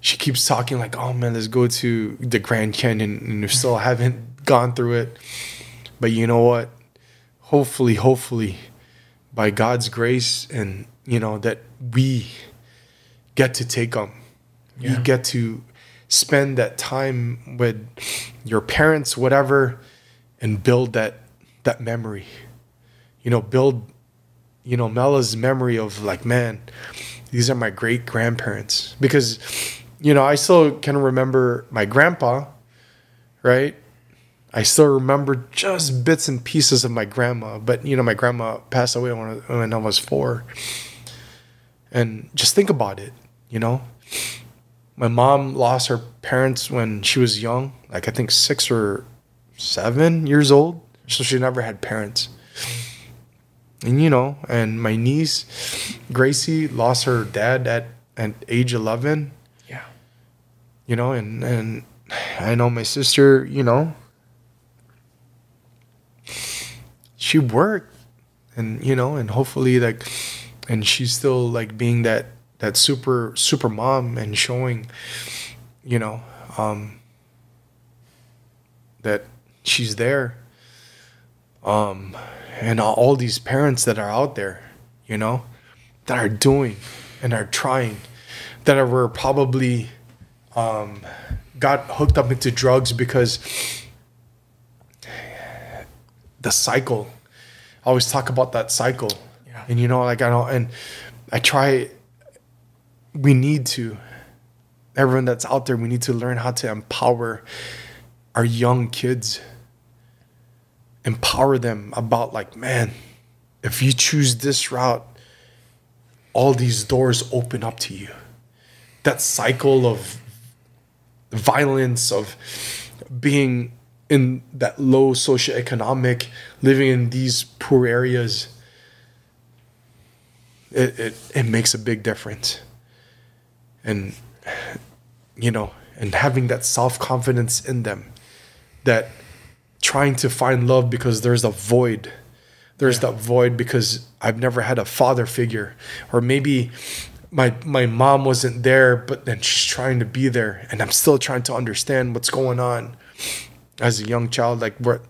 she keeps talking like, "Oh man, let's go to the Grand Canyon," and we still haven't gone through it. But you know what? Hopefully, hopefully, by God's grace, and you know that we get to take them. You Yeah. get to spend that time with your parents, whatever, and build that that memory. You know, build you know Mela's memory of like, man, these are my great grandparents because you know I still can remember my grandpa, right? I still remember just bits and pieces of my grandma, but you know my grandma passed away when when I was four. And just think about it, you know. My mom lost her parents when she was young, like I think six or seven years old, so she never had parents and you know, and my niece Gracie lost her dad at at age eleven. Yeah. You know, and and I know my sister. You know, she worked, and you know, and hopefully like, and she's still like being that that super super mom and showing, you know, um, that she's there um, and all, these parents that are out there, you know, that are doing and are trying, that are were probably um, got hooked up into drugs because the cycle. I always talk about that cycle, Yeah. and you know, like I don't, and I try. We need to. Everyone that's out there, we need to learn how to empower our young kids empower them about like man if you choose this route all these doors open up to you that cycle of violence of being in that low socioeconomic living in these poor areas it, it, it makes a big difference and you know and having that self-confidence in them that trying to find love because there's a void. There's that void because I've never had a father figure, or maybe my my mom wasn't there, but then she's trying to be there, and I'm still trying to understand what's going on as a young child. Like where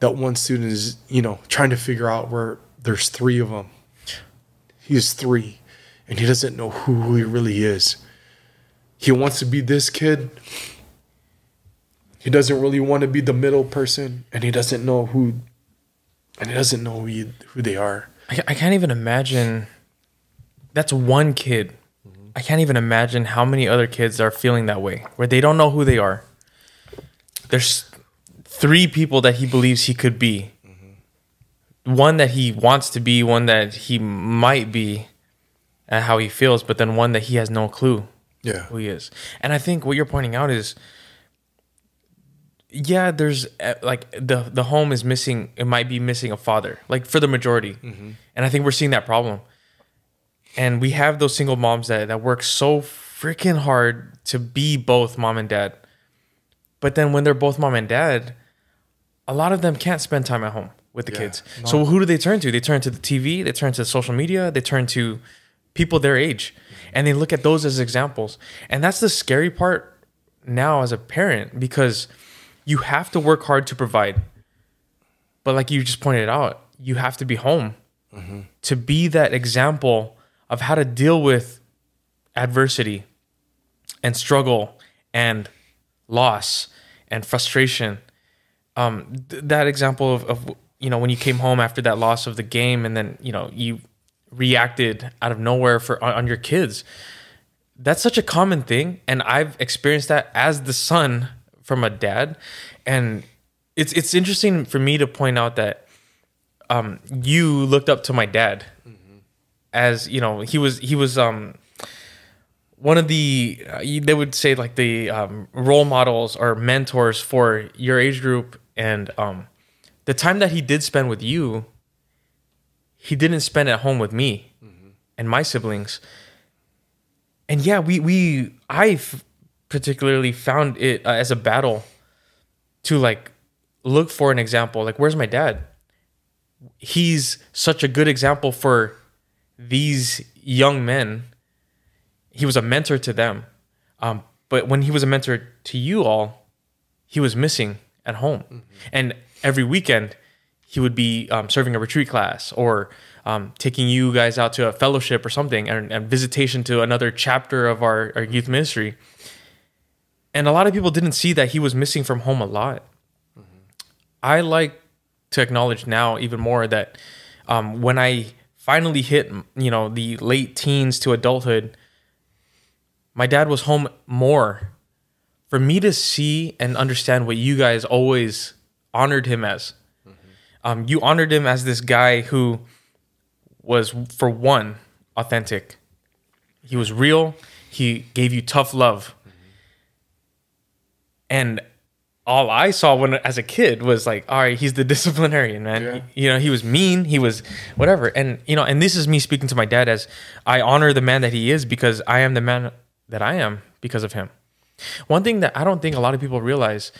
that one student is, you know, trying to figure out where there's three of them. he's three, and he doesn't know who he really is. He wants to be this kid, he doesn't really want to be the middle person and he doesn't know who and he doesn't know who, he, who they are I, I can't even imagine. That's one kid. Mm-hmm. I can't even imagine how many other kids are feeling that way, where they don't know who they are. There's three people that he believes he could be. Mm-hmm. One that he wants to be, one that he might be, and how he feels, but then one that he has no clue yeah who he is. And I think what you're pointing out is, yeah, there's uh, like the the home is missing. It might be missing a father, like for the majority. And I think we're seeing that problem. And we have those single moms that that work so freaking hard to be both mom and dad. But then when they're both mom and dad, a lot of them can't spend time at home with the Yeah, kids. So who do they turn to? They turn to the TV, they turn to social media, they turn to people their age. And they look at those as examples. And that's the scary part now as a parent because you have to work hard to provide. But like you just pointed out, you have to be home to be that example of how to deal with adversity and struggle and loss and frustration. Um, th- that example of, of you know when you came home after that loss of the game and then you know you reacted out of nowhere for on, on your kids. That's such a common thing, and I've experienced that as the son from a dad, and it's it's interesting for me to point out that um, you looked up to my dad as you know he was he was um one of the uh, they would say like the um, role models or mentors for your age group. And um the time that he did spend with you he didn't spend at home with me and my siblings. And yeah we we i particularly found it uh, as a battle to like look for an example like where's my dad? He's such a good example for these young men. He was a mentor to them. Um, but when he was a mentor to you all he was missing at home. And every weekend he would be um, serving a retreat class or um, taking you guys out to a fellowship or something and, and visitation to another chapter of our, our youth ministry and a lot of people didn't see that he was missing from home a lot i like to acknowledge now even more that um, when i finally hit you know the late teens to adulthood my dad was home more for me to see and understand what you guys always honored him as. Um, you honored him as this guy who was, for one, authentic. He was real. He gave you tough love. And all I saw when as a kid was like, all right, he's the disciplinarian, man. Yeah. You know, he was mean, he was whatever. And you know, and this is me speaking to my dad as I honor the man that he is because I am the man that I am because of him. One thing that I don't think a lot of people realize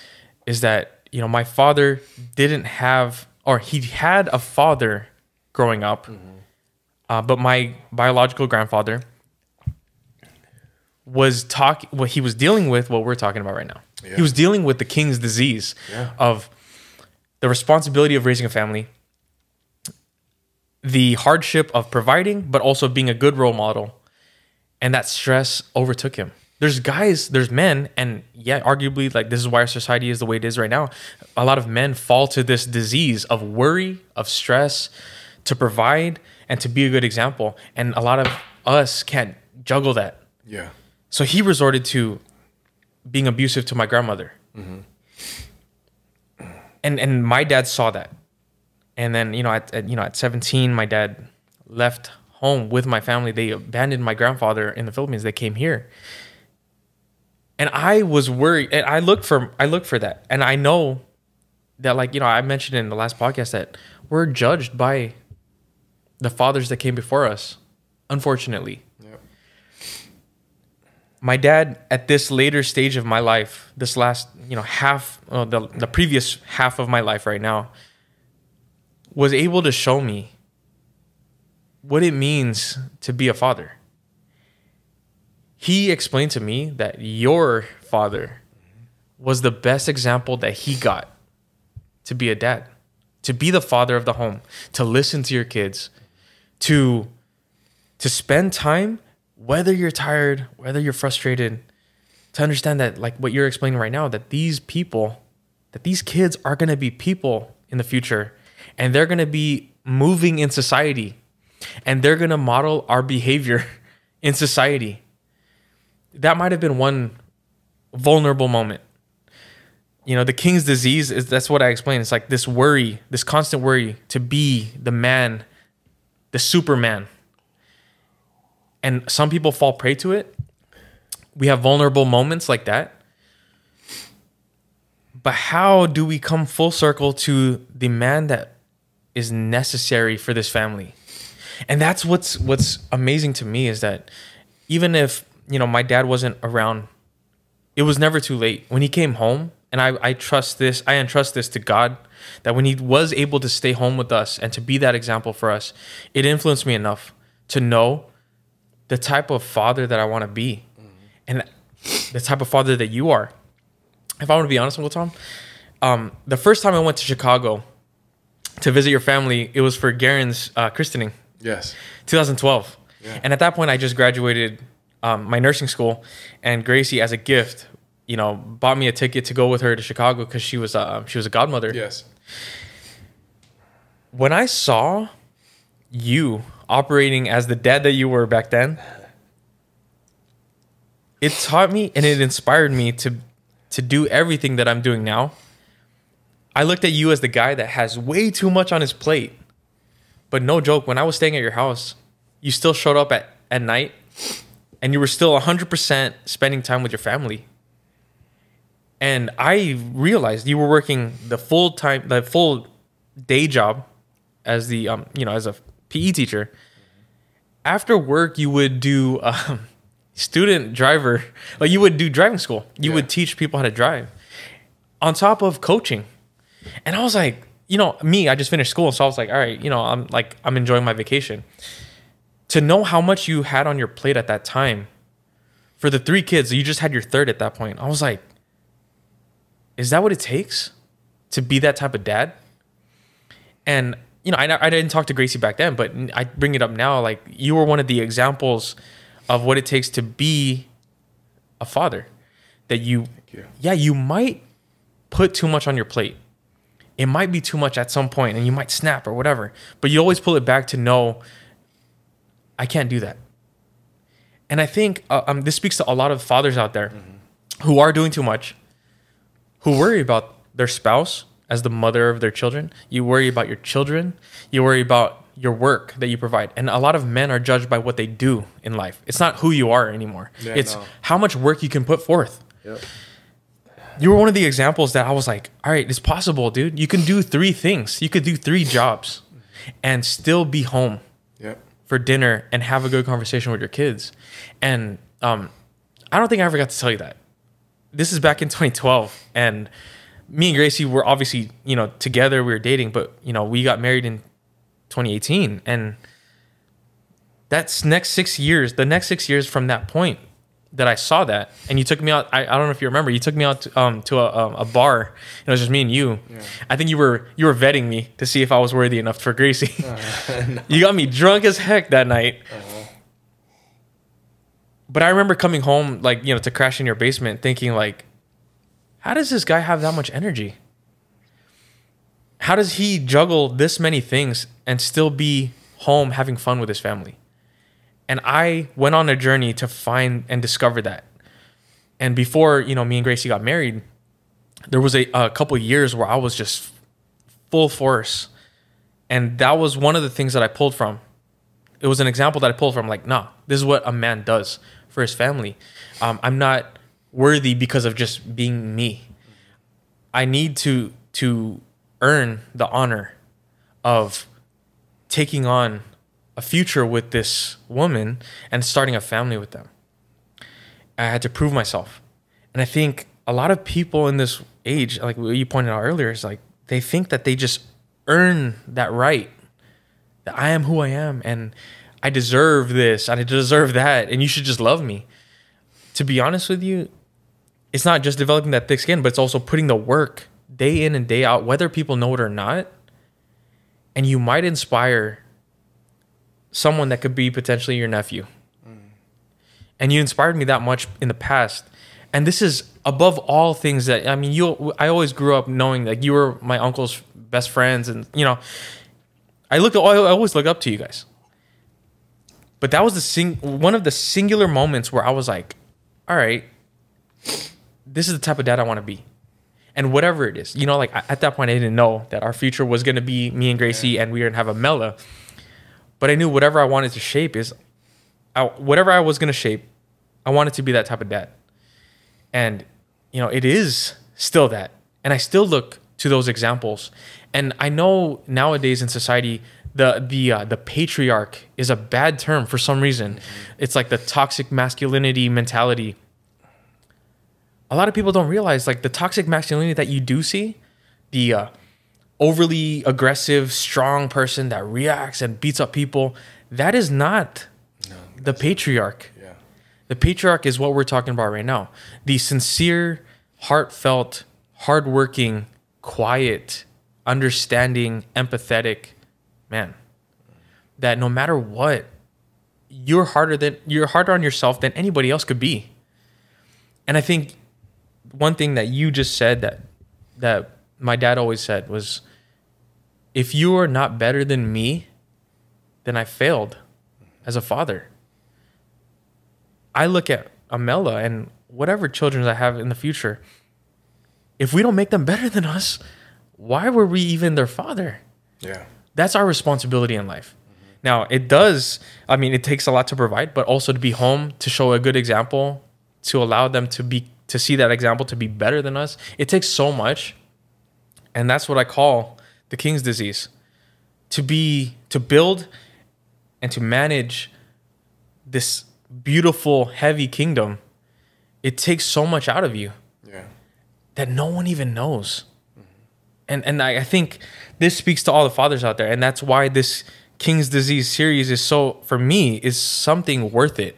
is that, you know, my father didn't have or he had a father growing up. Uh, but my biological grandfather was talk what he was dealing with what we're talking about right now. Yeah. He was dealing with the king's disease Yeah. of the responsibility of raising a family, the hardship of providing, but also being a good role model. And that stress overtook him. There's guys, there's men, and yeah, arguably, like this is why our society is the way it is right now. A lot of men fall to this disease of worry, of stress, to provide and to be a good example. And a lot of us can't juggle that. Yeah. So he resorted to being abusive to my grandmother. Mm-hmm. And and my dad saw that. And then, you know, at, at you know, at 17, my dad left home with my family. They abandoned my grandfather in the Philippines. They came here. And I was worried. And I looked for I looked for that. And I know that like, you know, I mentioned in the last podcast that we're judged by the fathers that came before us, unfortunately Yep. my dad at this later stage of my life this last you know half uh, the, the previous half of my life right now was able to show me what it means to be a father he explained to me that your father was the best example that he got to be a dad to be the father of the home to listen to your kids to to spend time whether you're tired whether you're frustrated to understand that like what you're explaining right now that these people that these kids are going to be people in the future and they're going to be moving in society and they're going to model our behavior in society that might have been one vulnerable moment. You know the king's disease is that's what i explained it's like this worry this constant worry to be the man the superman. And some people fall prey to it. We have vulnerable moments like that. But how do we come full circle to the man that is necessary for this family? And that's what's what's amazing to me is that even if you know my dad wasn't around it was never too late when he came home and I, I trust this i entrust this to god that when he was able to stay home with us and to be that example for us it influenced me enough to know the type of father that i want to be and the type of father that you are if i want to be honest uncle tom um, the first time i went to chicago to visit your family it was for garen's uh, christening Yes. 2012. Yeah. And at that point, I just graduated um, my nursing school, and Gracie, as a gift, you know, bought me a ticket to go with her to Chicago because she was uh, she was a godmother. Yes. When I saw you operating as the dad that you were back then, it taught me and it inspired me to to do everything that I'm doing now. I looked at you as the guy that has way too much on his plate. But no joke, when I was staying at your house, you still showed up at, at night and you were still 100% spending time with your family. And I realized you were working the full time, the full day job as the, um, you know, as a PE teacher. After work, you would do um, student driver, like you would do driving school. You Yeah. would teach people how to drive on top of coaching. And I was like, you know, me, I just finished school. So I was like, all right, you know, I'm like, I'm enjoying my vacation. To know how much you had on your plate at that time for the three kids, you just had your third at that point. I was like, is that what it takes to be that type of dad? And, you know, I, I didn't talk to Gracie back then, but I bring it up now. Like, you were one of the examples of what it takes to be a father. That you, you. yeah, you might put too much on your plate. It might be too much at some point and you might snap or whatever, but you always pull it back to know I can't do that. And I think uh, um, this speaks to a lot of fathers out there who are doing too much, who worry about their spouse as the mother of their children. You worry about your children. You worry about your work that you provide. And a lot of men are judged by what they do in life. It's not who you are anymore. Yeah, it's no. how much work you can put forth Yep. you were one of the examples that I was like, all right, it's possible, dude. You can do three things. You could do three jobs and still be home. For dinner and have a good conversation with your kids. And um, I don't think I ever got to tell you that. This is back in 2012, and me and Gracie were obviously, you know, together. We were dating, but you know, we got married in 2018, and that's next six years. The next six years from that point that I saw that, and you took me out. I, I don't know if you remember. You took me out to, um, to a, um, a bar. And it was just me and you. I think you were you were vetting me to see if I was worthy enough for Gracie. you got me drunk as heck that night. But I remember coming home, like you know, to crash in your basement, thinking like, how does this guy have that much energy? How does he juggle this many things and still be home having fun with his family? And I went on a journey to find and discover that. And before, you know, me and Gracie got married, there was a, a couple years where I was just full force. And that was one of the things that I pulled from. It was an example that I pulled from like, nah, this is what a man does for his family. Um, I'm not worthy because of just being me. I need to to earn the honor of taking on a future with this woman and starting a family with them. I had to prove myself. And I think a lot of people in this age, like you pointed out earlier, is like they think that they just earn that right. That I am who I am and I deserve this and I deserve that and you should just love me. To be honest with you, it's not just developing that thick skin, but it's also putting the work day in and day out, whether people know it or not. And you might inspire someone that could be potentially your nephew. And you inspired me that much in the past. And this is above all things that I mean you I always grew up knowing that you were my uncle's best friends and you know I look I always look up to you guys. But that was the sing one of the singular moments where I was like, all right, this is the type of dad I want to be. And whatever it is, you know, like at that point, I didn't know that our future was going to be me and Gracie and we were going to have a Mela. But I knew whatever I wanted to shape is, I, whatever I was going to shape, I wanted to be that type of dad. And, you know, it is still that. And I still look to those examples. And I know nowadays in society, the the uh, the patriarch is a bad term for some reason. It's like the toxic masculinity mentality a lot of people don't realize like the toxic masculinity that you do see, the uh, overly aggressive, strong person that reacts and beats up people, that is not the patriarch. Yeah. The patriarch is what we're talking about right now. The sincere, heartfelt, hardworking, quiet, understanding, empathetic man. That no matter what, you're harder than you're harder on yourself than anybody else could be. And I think one thing that you just said that that my dad always said was if you are not better than me, then I failed as a father. I look at Amela and whatever children I have in the future. If we don't make them better than us, why were we even their father? Yeah. That's our responsibility in life. Now, it does, I mean, it takes a lot to provide, but also to be home, to show a good example, to allow them to be, to see that example to be better than us. It takes so much. And that's what I call the king's disease to be, to build and to manage this beautiful, heavy kingdom. It takes so much out of you Yeah. that no one even knows. And and I, I think this speaks to all the fathers out there, and that's why this King's Disease series is so for me is something worth it.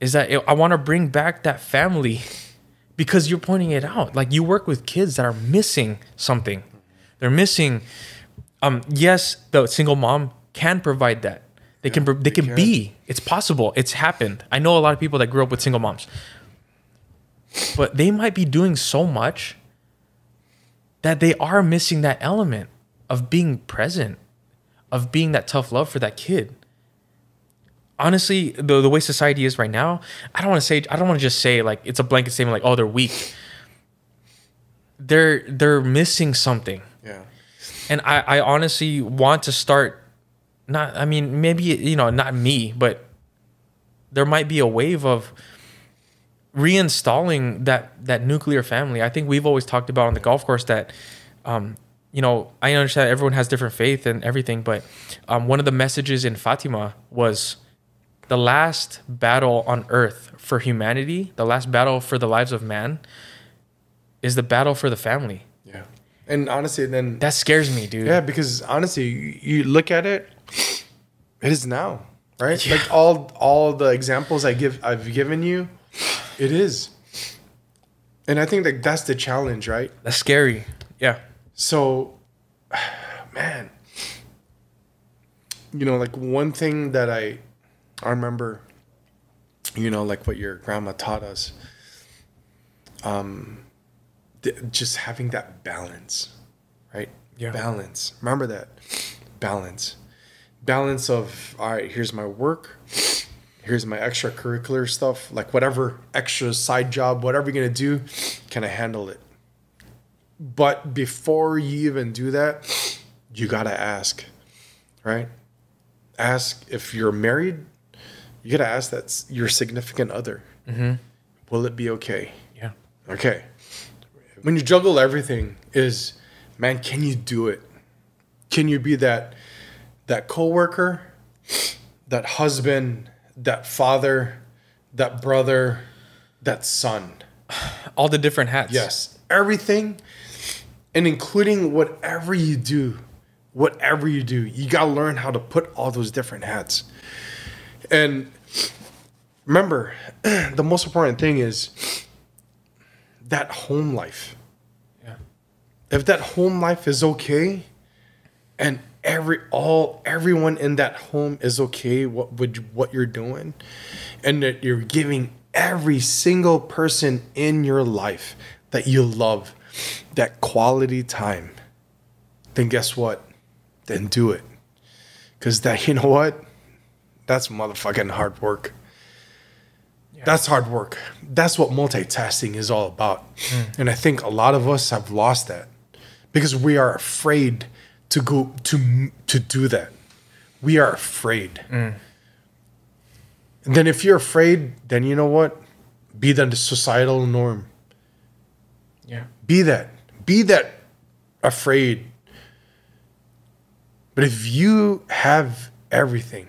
Is that it, I want to bring back that family because you're pointing it out. Like you work with kids that are missing something. They're missing. Um, yes, the single mom can provide that. They can. pro- They can be. It's possible. It's happened. I know a lot of people that grew up with single moms but they might be doing so much that they are missing that element of being present, of being that tough love for that kid. Honestly, the the way society is right now, I don't want to say I don't want to just say like it's a blanket statement like oh they're weak. They're they're missing something. And I, I honestly want to start not I mean maybe you know not me but there might be a wave of reinstalling that that nuclear family. I think we've always talked about on the golf course that um you know I understand everyone has different faith and everything but um one of the messages in Fatima was the last battle on earth for humanity, the last battle for the lives of man is the battle for the family. Yeah. And honestly, then That scares me, dude. yeah, because honestly, you, you look at it, it is now, right? Like all all the examples I give I've given you, it is. And I think that that's the challenge, right? That's scary. Yeah. So, man, you know, like one thing that I, I remember, you know, like what your grandma taught us, um, just having that balance, right? Yeah. Balance. Remember that balance. Balance of all right. Here's my work. Here's my extracurricular stuff, like whatever extra side job, whatever you're gonna do, can I handle it? But before you even do that, you gotta ask, right? Ask if you're married. You gotta ask that your significant other. Mm-hmm. Will it be okay? Yeah. Okay. When you juggle everything, is man, can you do it? Can you be that that coworker, that husband, that father, that brother, that son? All the different hats. Yes. Everything and including whatever you do, whatever you do, you got to learn how to put all those different hats. And remember, the most important thing is that home life. Yeah. If that home life is okay and every all everyone in that home is okay what would what you're doing and that you're giving every single person in your life that you love that quality time then guess what then do it because that you know what that's motherfucking hard work that's hard work. That's what multitasking is all about. Mm. And i think a lot of us have lost that because we are afraid to go to to do that. We are afraid. Mm. And then if you're afraid then you know what? Be the societal norm. Yeah. be that. Be that afraid. But if you have everything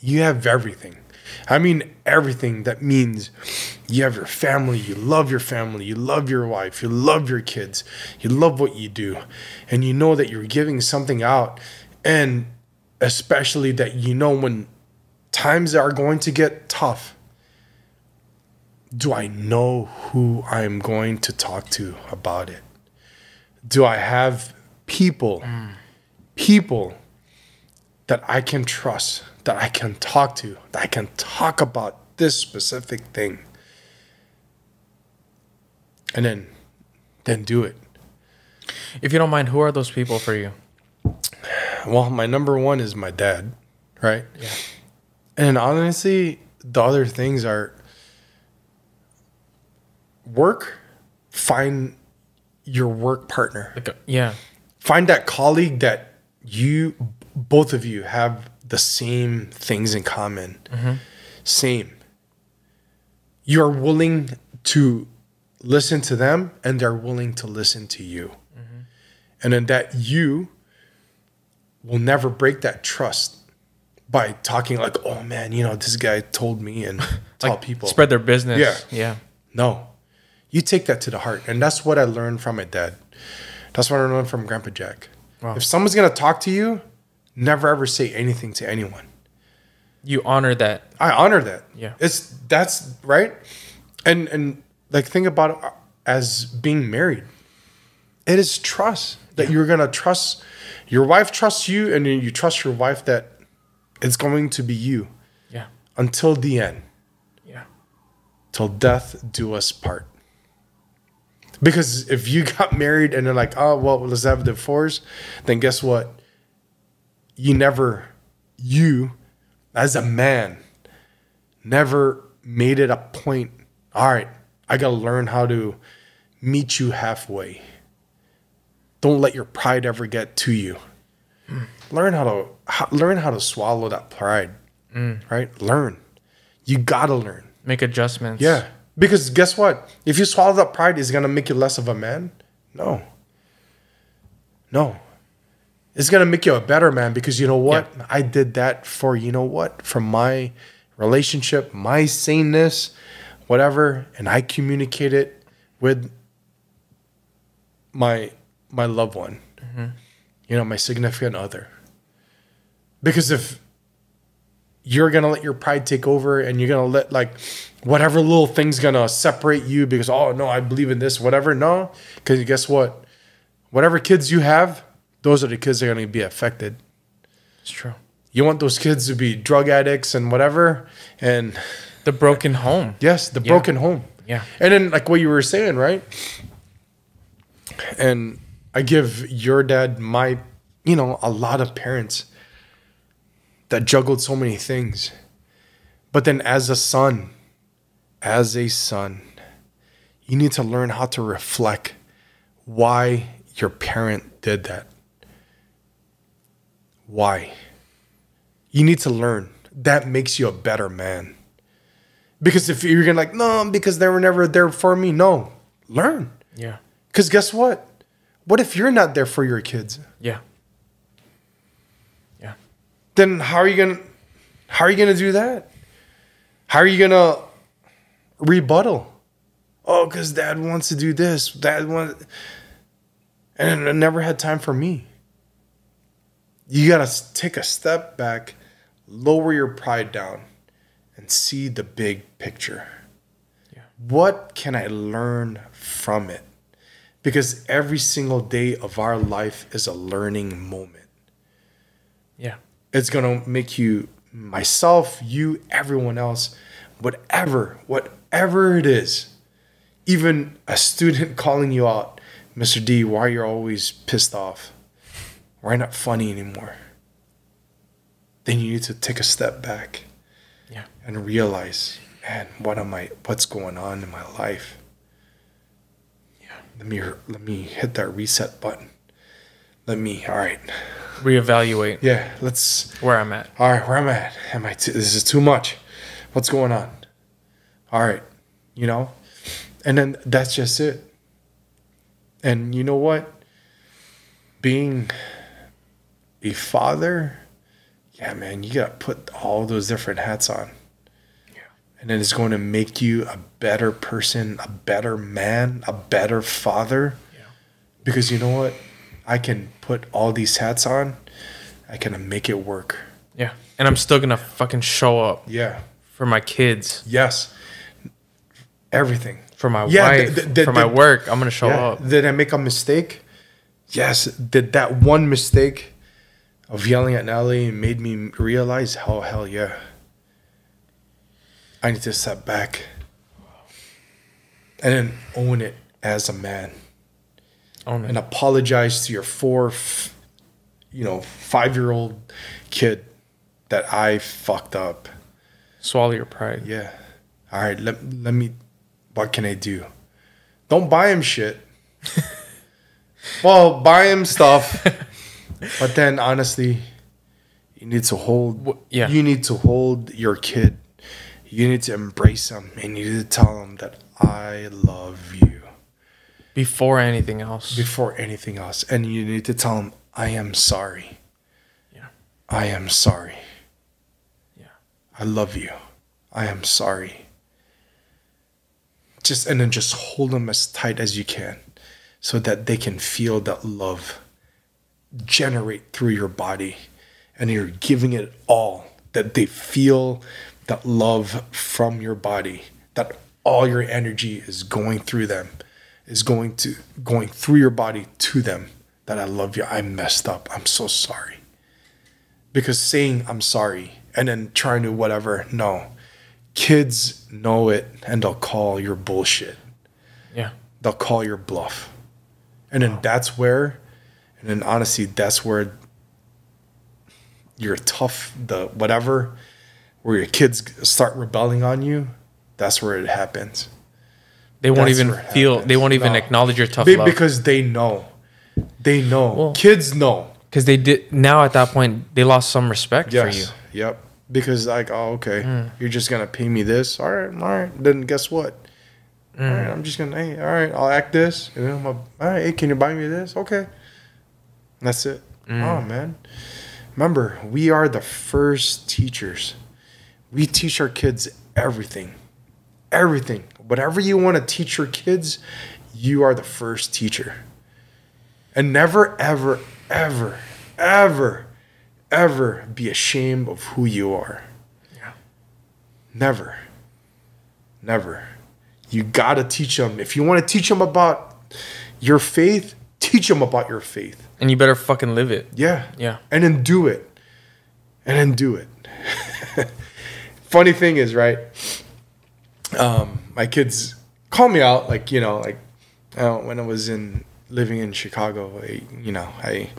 you have everything i mean everything that means you have your family you love your family you love your wife you love your kids you love what you do and you know that you're giving something out and especially that you know when times are going to get tough do I know who I'm going to talk to about it? Do I have people, mm. people that I can trust, that I can talk to, that I can talk about this specific thing? And then, then do it. If you don't mind, who are those people for you? Well, my number one is my dad, right? Yeah. And honestly, the other things are work, find your work partner. Like, a, yeah. Find that colleague that you both of you have the same things in common. Mm-hmm. Same. You're willing to listen to them and they're willing to listen to you. Mm-hmm. And then that you will never break that trust by talking like, oh man, you know, this guy told me and tell Like, people. spread their business. Yeah. Yeah. No. You take that to the heart. And that's what I learned from my dad. That's what I learned from Grandpa Jack. Wow. If someone's to talk to you, never ever say anything to anyone. You honor that. I honor that. Yeah. It's that's right. And and like think about it as being married. It is trust that you're going to trust your wife trusts you and then you trust your wife that it's going to be you Yeah. until the end. Yeah. till death do us part. Because if you got married and they're like, oh, well, let's have a divorce, then guess what? You never, you as a man, never made it a point. All right, I got to learn how to meet you halfway. Don't let your pride ever get to you. Learn how to how, learn how to swallow that pride. Mm. Right? Learn. You gotta learn. Make adjustments. Yeah. Because guess what? If you swallow that pride, is it gonna make you less of a man? No. No. It's gonna make you a better man because you know what? I did that for you know what? For my relationship, my saneness, whatever, and I communicate it with my my loved one. Mm-hmm. You know, my significant other. Because if you're gonna let your pride take over and you're gonna let like whatever little thing's gonna separate you because oh no i believe in this whatever no because guess what whatever kids you have those are the kids that are gonna be affected It's true. you want those kids to be drug addicts and whatever and The broken home. yes the Yeah. broken home Yeah. and then like what you were saying right and i give your dad my you know a lot of parents that juggled so many things but then as a son as a son you need to learn how to reflect why your parent did that why you need to learn that makes you a better man because if you're gonna like no because they were never there for me no learn Yeah. because guess what? What if you're not there for your kids? Yeah. Yeah. Then how are you gonna how are you gonna do that? How are you gonna rebuttal? Oh, because dad wants to do this. Dad wants and I never had time for me. You gotta take a step back, lower your pride down, and see the big picture. Yeah. What can I learn from it? Because every single day of our life is a learning moment. Yeah. It's gonna make you, myself, you, everyone else, whatever, whatever it is, even a student calling you out, Mr. D, why you're always pissed off? Why you're not funny anymore? Then you need to take a step back Yeah. and realize, man, what am I? What's going on in my life? Yeah. Let me let me hit that reset button. Let me. All right. Reevaluate Yeah. Let's. where I'm at. All right. Where I'm I at? Am I? T- this is too much. What's going on? All right. You know, and then that's just it. And you know what? Being a father, yeah, man, you got to put all those different hats on. Yeah. And then it's going to make you a better person, a better man, a better father. Yeah. Because you know what? I can put all these hats on. I can make it work. Yeah. And I'm still gonna fucking show up Yeah. for my kids, Yes. Everything. for my Yeah, wife, for my work. I'm gonna show Yeah. up. Did I make a mistake? Yes. Did that one mistake of yelling at Nelly made me realize how hell yeah. I need to step back and then own it as a man Own it. and apologize to your four, f- you know, five year old kid that I fucked up. Swallow your pride. Yeah. All right. Let, let me. What can I do? Don't buy him shit. well, buy him stuff. but then honestly, You need to hold. Yeah. You need to hold your kid. You need to embrace them, and you need to tell them that I love you Before anything else. before anything else, and you need to tell them I am sorry. Yeah. I am sorry. Yeah. I love you. I am sorry. Just and then just hold them as tight as you can so that they can feel that love generate through your body and you're giving it all that they feel that love from your body that all your energy is going through them is going to going through your body to them that I love you. I messed up. I'm so sorry. Because saying I'm sorry and then trying to whatever no. Kids know it and they'll call your bullshit. Yeah. they'll call your bluff. And then that's where and then honestly that's where your tough the whatever where your kids start rebelling on you that's where it happens They won't That's even feel. happens. They won't even No. acknowledge your tough love because they know they know Well- kids know because they did. Now at that point, they lost some respect for you. Yep. Because like, oh, okay, mm. you're just gonna pay me this. All right, all right. Then guess what? Mm. All right, I'm just gonna. Hey, all right, I'll act this. And then I'm a, all right, hey, can you buy me this? Okay. That's it. Oh man. Remember, we are the first teachers. We teach our kids everything. Everything. Whatever you want to teach your kids, you are the first teacher. And never, ever, ever, ever, ever be ashamed of who you are. Yeah. Never. Never. You got to teach them. If you want to teach them about your faith, teach them about your faith. And you better fucking live it. Yeah. Yeah. And then do it. And then do it. Funny thing is, right? Um, my kids call me out, like, you know, like uh, when I was in living in Chicago, I, you know, I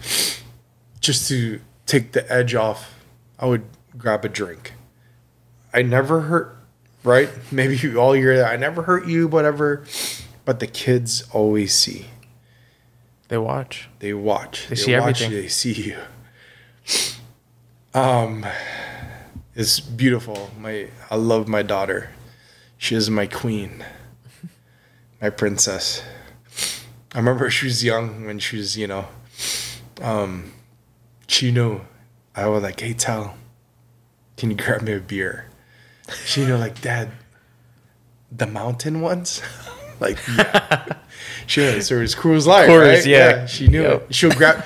just to take the edge off, I would grab a drink. I never hurt, right? Maybe you all year I never hurt you, whatever. But the kids always see. They watch. They watch. They see everything. They see you. Um, it's beautiful. My I love my daughter. She is my queen, my princess. I remember she was young when she was, you know, um, she knew. I was like, "Hey, tell, can you grab me a beer?" She knew, like, Dad, the mountain ones, like, yeah. She. So it was Coors Light, Coors, right? yeah. She knew Yep. it. She'll grab.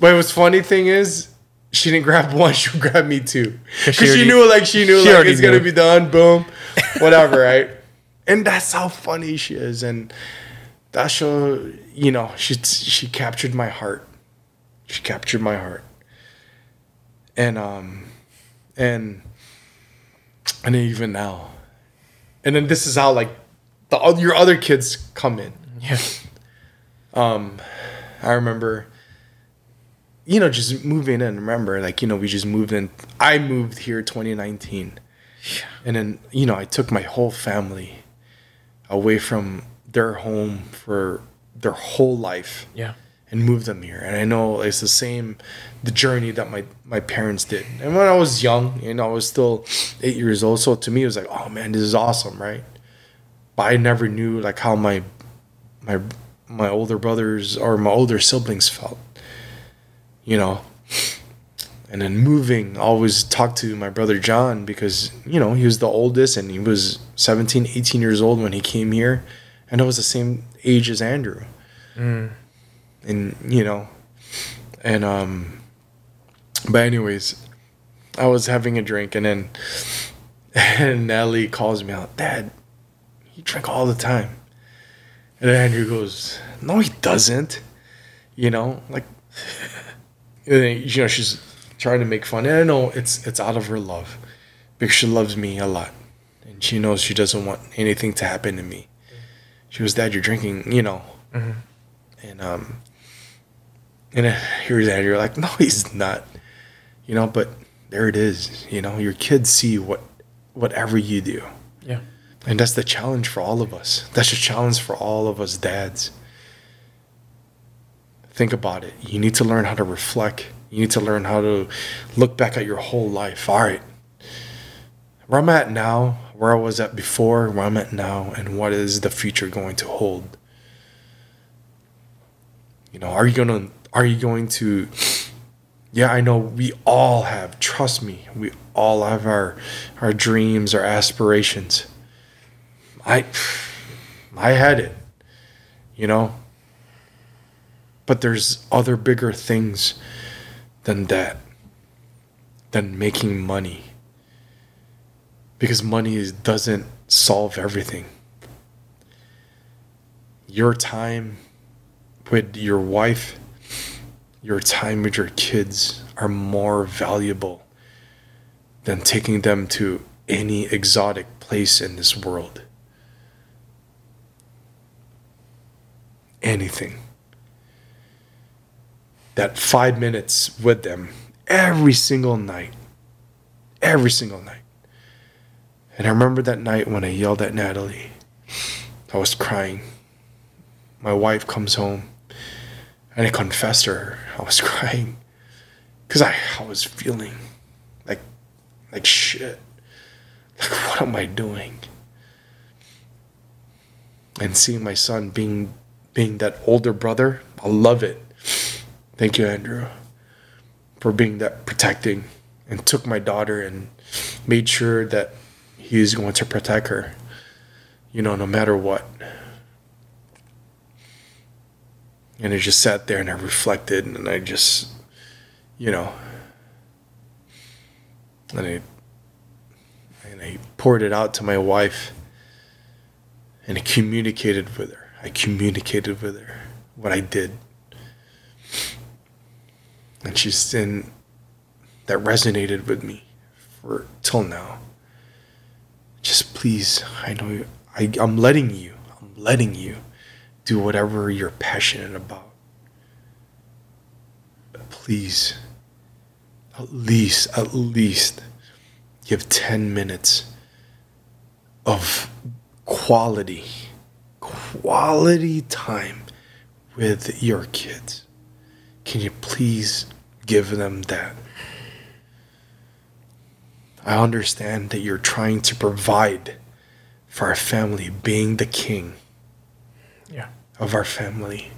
But what's funny thing is, she didn't grab one. She'll grab me two. Because she, already- knew, like, she knew, she like, it's gonna be done. Boom, whatever, right? And that's how funny she is, and that show, you know, she she captured my heart. She captured my heart, and um, and and even now, and then this is how like the your other kids come in. Yeah. Um, I remember, you know, just moving in. Remember, like you know, we just moved in. I moved here 2019, and then you know, I took my whole family away from their home for their whole life Yeah. and moved them here. And I know it's the same, the journey that my my parents did. And when I was young, you know, I was still eight years old. So to me, it was like, oh man, this is awesome, right? But I never knew like how my my my older brothers or my older siblings felt, you know. And then moving, I always talked to my brother John because, you know, he was the oldest and he was 17, 18 years old when he came here. And I was the same age as Andrew and you know and um but anyways i was having a drink and then and nellie calls me out dad you drink all the time and andrew goes no he doesn't. You know like then, you know she's trying to make fun. And i know it's it's out of her love because she loves me a lot. And she knows she doesn't want anything to happen to me. She goes dad you're drinking you know. And um and here's Andrew like no he's not. You know but there it is you know. Your kids see what whatever you do. Yeah. And that's the challenge for all of us that's the challenge for all of us dads think about it you need to learn how to reflect You need to learn how to look back at your whole life. All right. Where I'm at now, where I was at before, where I'm at now, and what is the future going to hold? You know, are you gonna are you going to yeah, I know we all have, trust me, we all have our our dreams, our aspirations. I I had it. You know? But there's other bigger things than that. Than making money. Because money doesn't solve everything. Your time with your wife, your time with your kids are more valuable than taking them to any exotic place in this world. Anything. That five minutes with them every single night. Every single night. And I remember that night when I yelled at Natalie. I was crying. My wife comes home and I confessed to her. I was crying because I, I was feeling like like shit. Like what am I doing? And seeing my son being being that older brother, I love it. Thank you, Andrew, for being that protecting and took my daughter and made sure that he is going to protect her. You know, no matter what. And I just sat there and I reflected and I just, you know, and I, and I poured it out to my wife and I communicated with her. I communicated with her what I did. And she's in, that resonated with me for till now. Just please, I know I, I'm letting you, I'm letting you do whatever you're passionate about. But please, at least, at least give 10 minutes of quality, quality time with your kids. Can you please give them that? I understand that you're trying to provide for our family, being the king Yeah. of our family.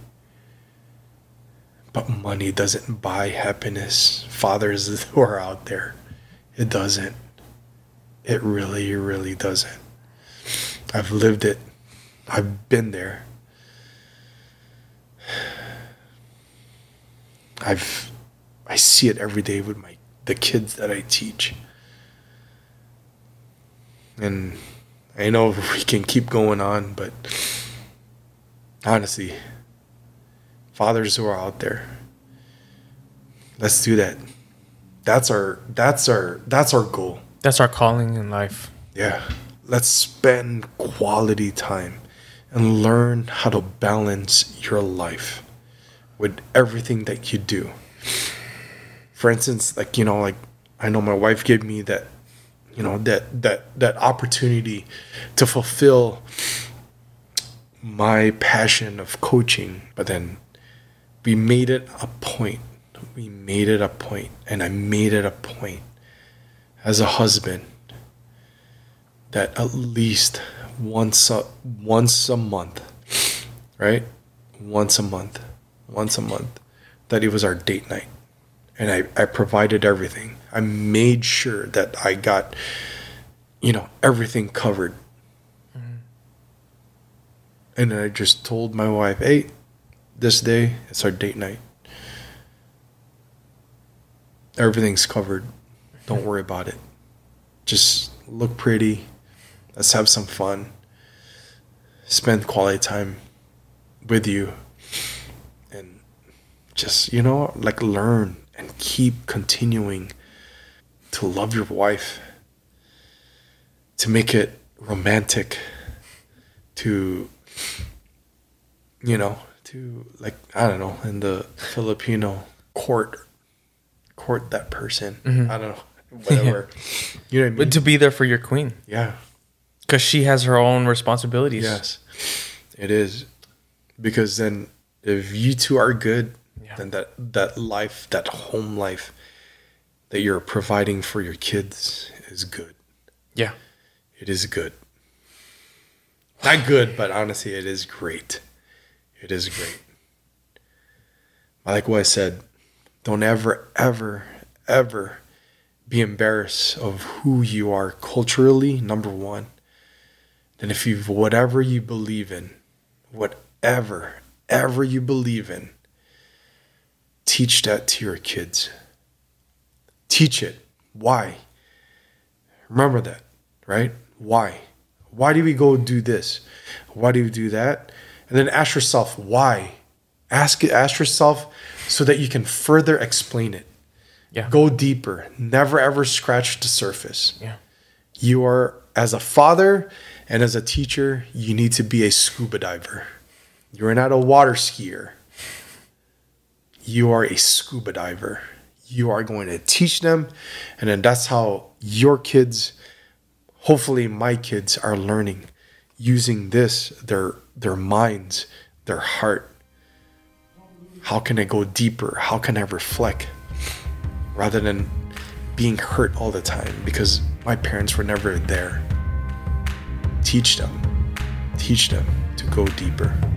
But money doesn't buy happiness. Fathers who are out there, it doesn't. It really, really doesn't. I've lived it. I've been there. I've I see it every day with my the kids that I teach. And I know we can keep going on, but honestly, fathers who are out there, let's do that. That's our that's our that's our goal. That's our calling in life. Yeah. Let's spend quality time and learn how to balance your life with everything that you do. For instance, like you know, like I know my wife gave me that you know that that that opportunity to fulfill my passion of coaching, but then we made it a point. We made it a point, and I made it a point as a husband that at least once a once a month, right? Once a month, once a month, that it was our date night, and I I provided everything. I made sure that I got, you know, everything covered. Mm-hmm. And I just told my wife, "Hey, this day it's our date night. Everything's covered. Don't worry about it. Just look pretty. Let's have some fun. Spend quality time with you. And just, you know, like learn and keep continuing to love your wife, to make it romantic, to, you know, to like, I don't know, in the Filipino court, court that person. Mm-hmm. I don't know, whatever. You know what I mean? But to be there for your queen. yeah. Because she has her own responsibilities. Yes, it is. Because then, if you two are good, then that that life, that home life that you're providing for your kids is good. Yeah. It is good. Not good, but honestly, it is great. It is great. I like what I said, don't ever, ever, ever be embarrassed of who you are culturally, number one. And if you've whatever you believe in, whatever, ever you believe in, teach that to your kids. Teach it. Why? Remember that, right? Why? Why do we go do this? Why do we do that? And then ask yourself why. Ask ask yourself so that you can further explain it. Yeah. Go deeper. Never ever scratch the surface. Yeah. You are as a father and as a teacher, you need to be a scuba diver. You're not a water skier. You are a scuba diver. You are going to teach them, and then that's how your kids, hopefully my kids, are learning using this, their their minds, their heart. How can I go deeper? How can I reflect? Rather than being hurt all the time because my parents were never there. Teach them. Teach them to go deeper.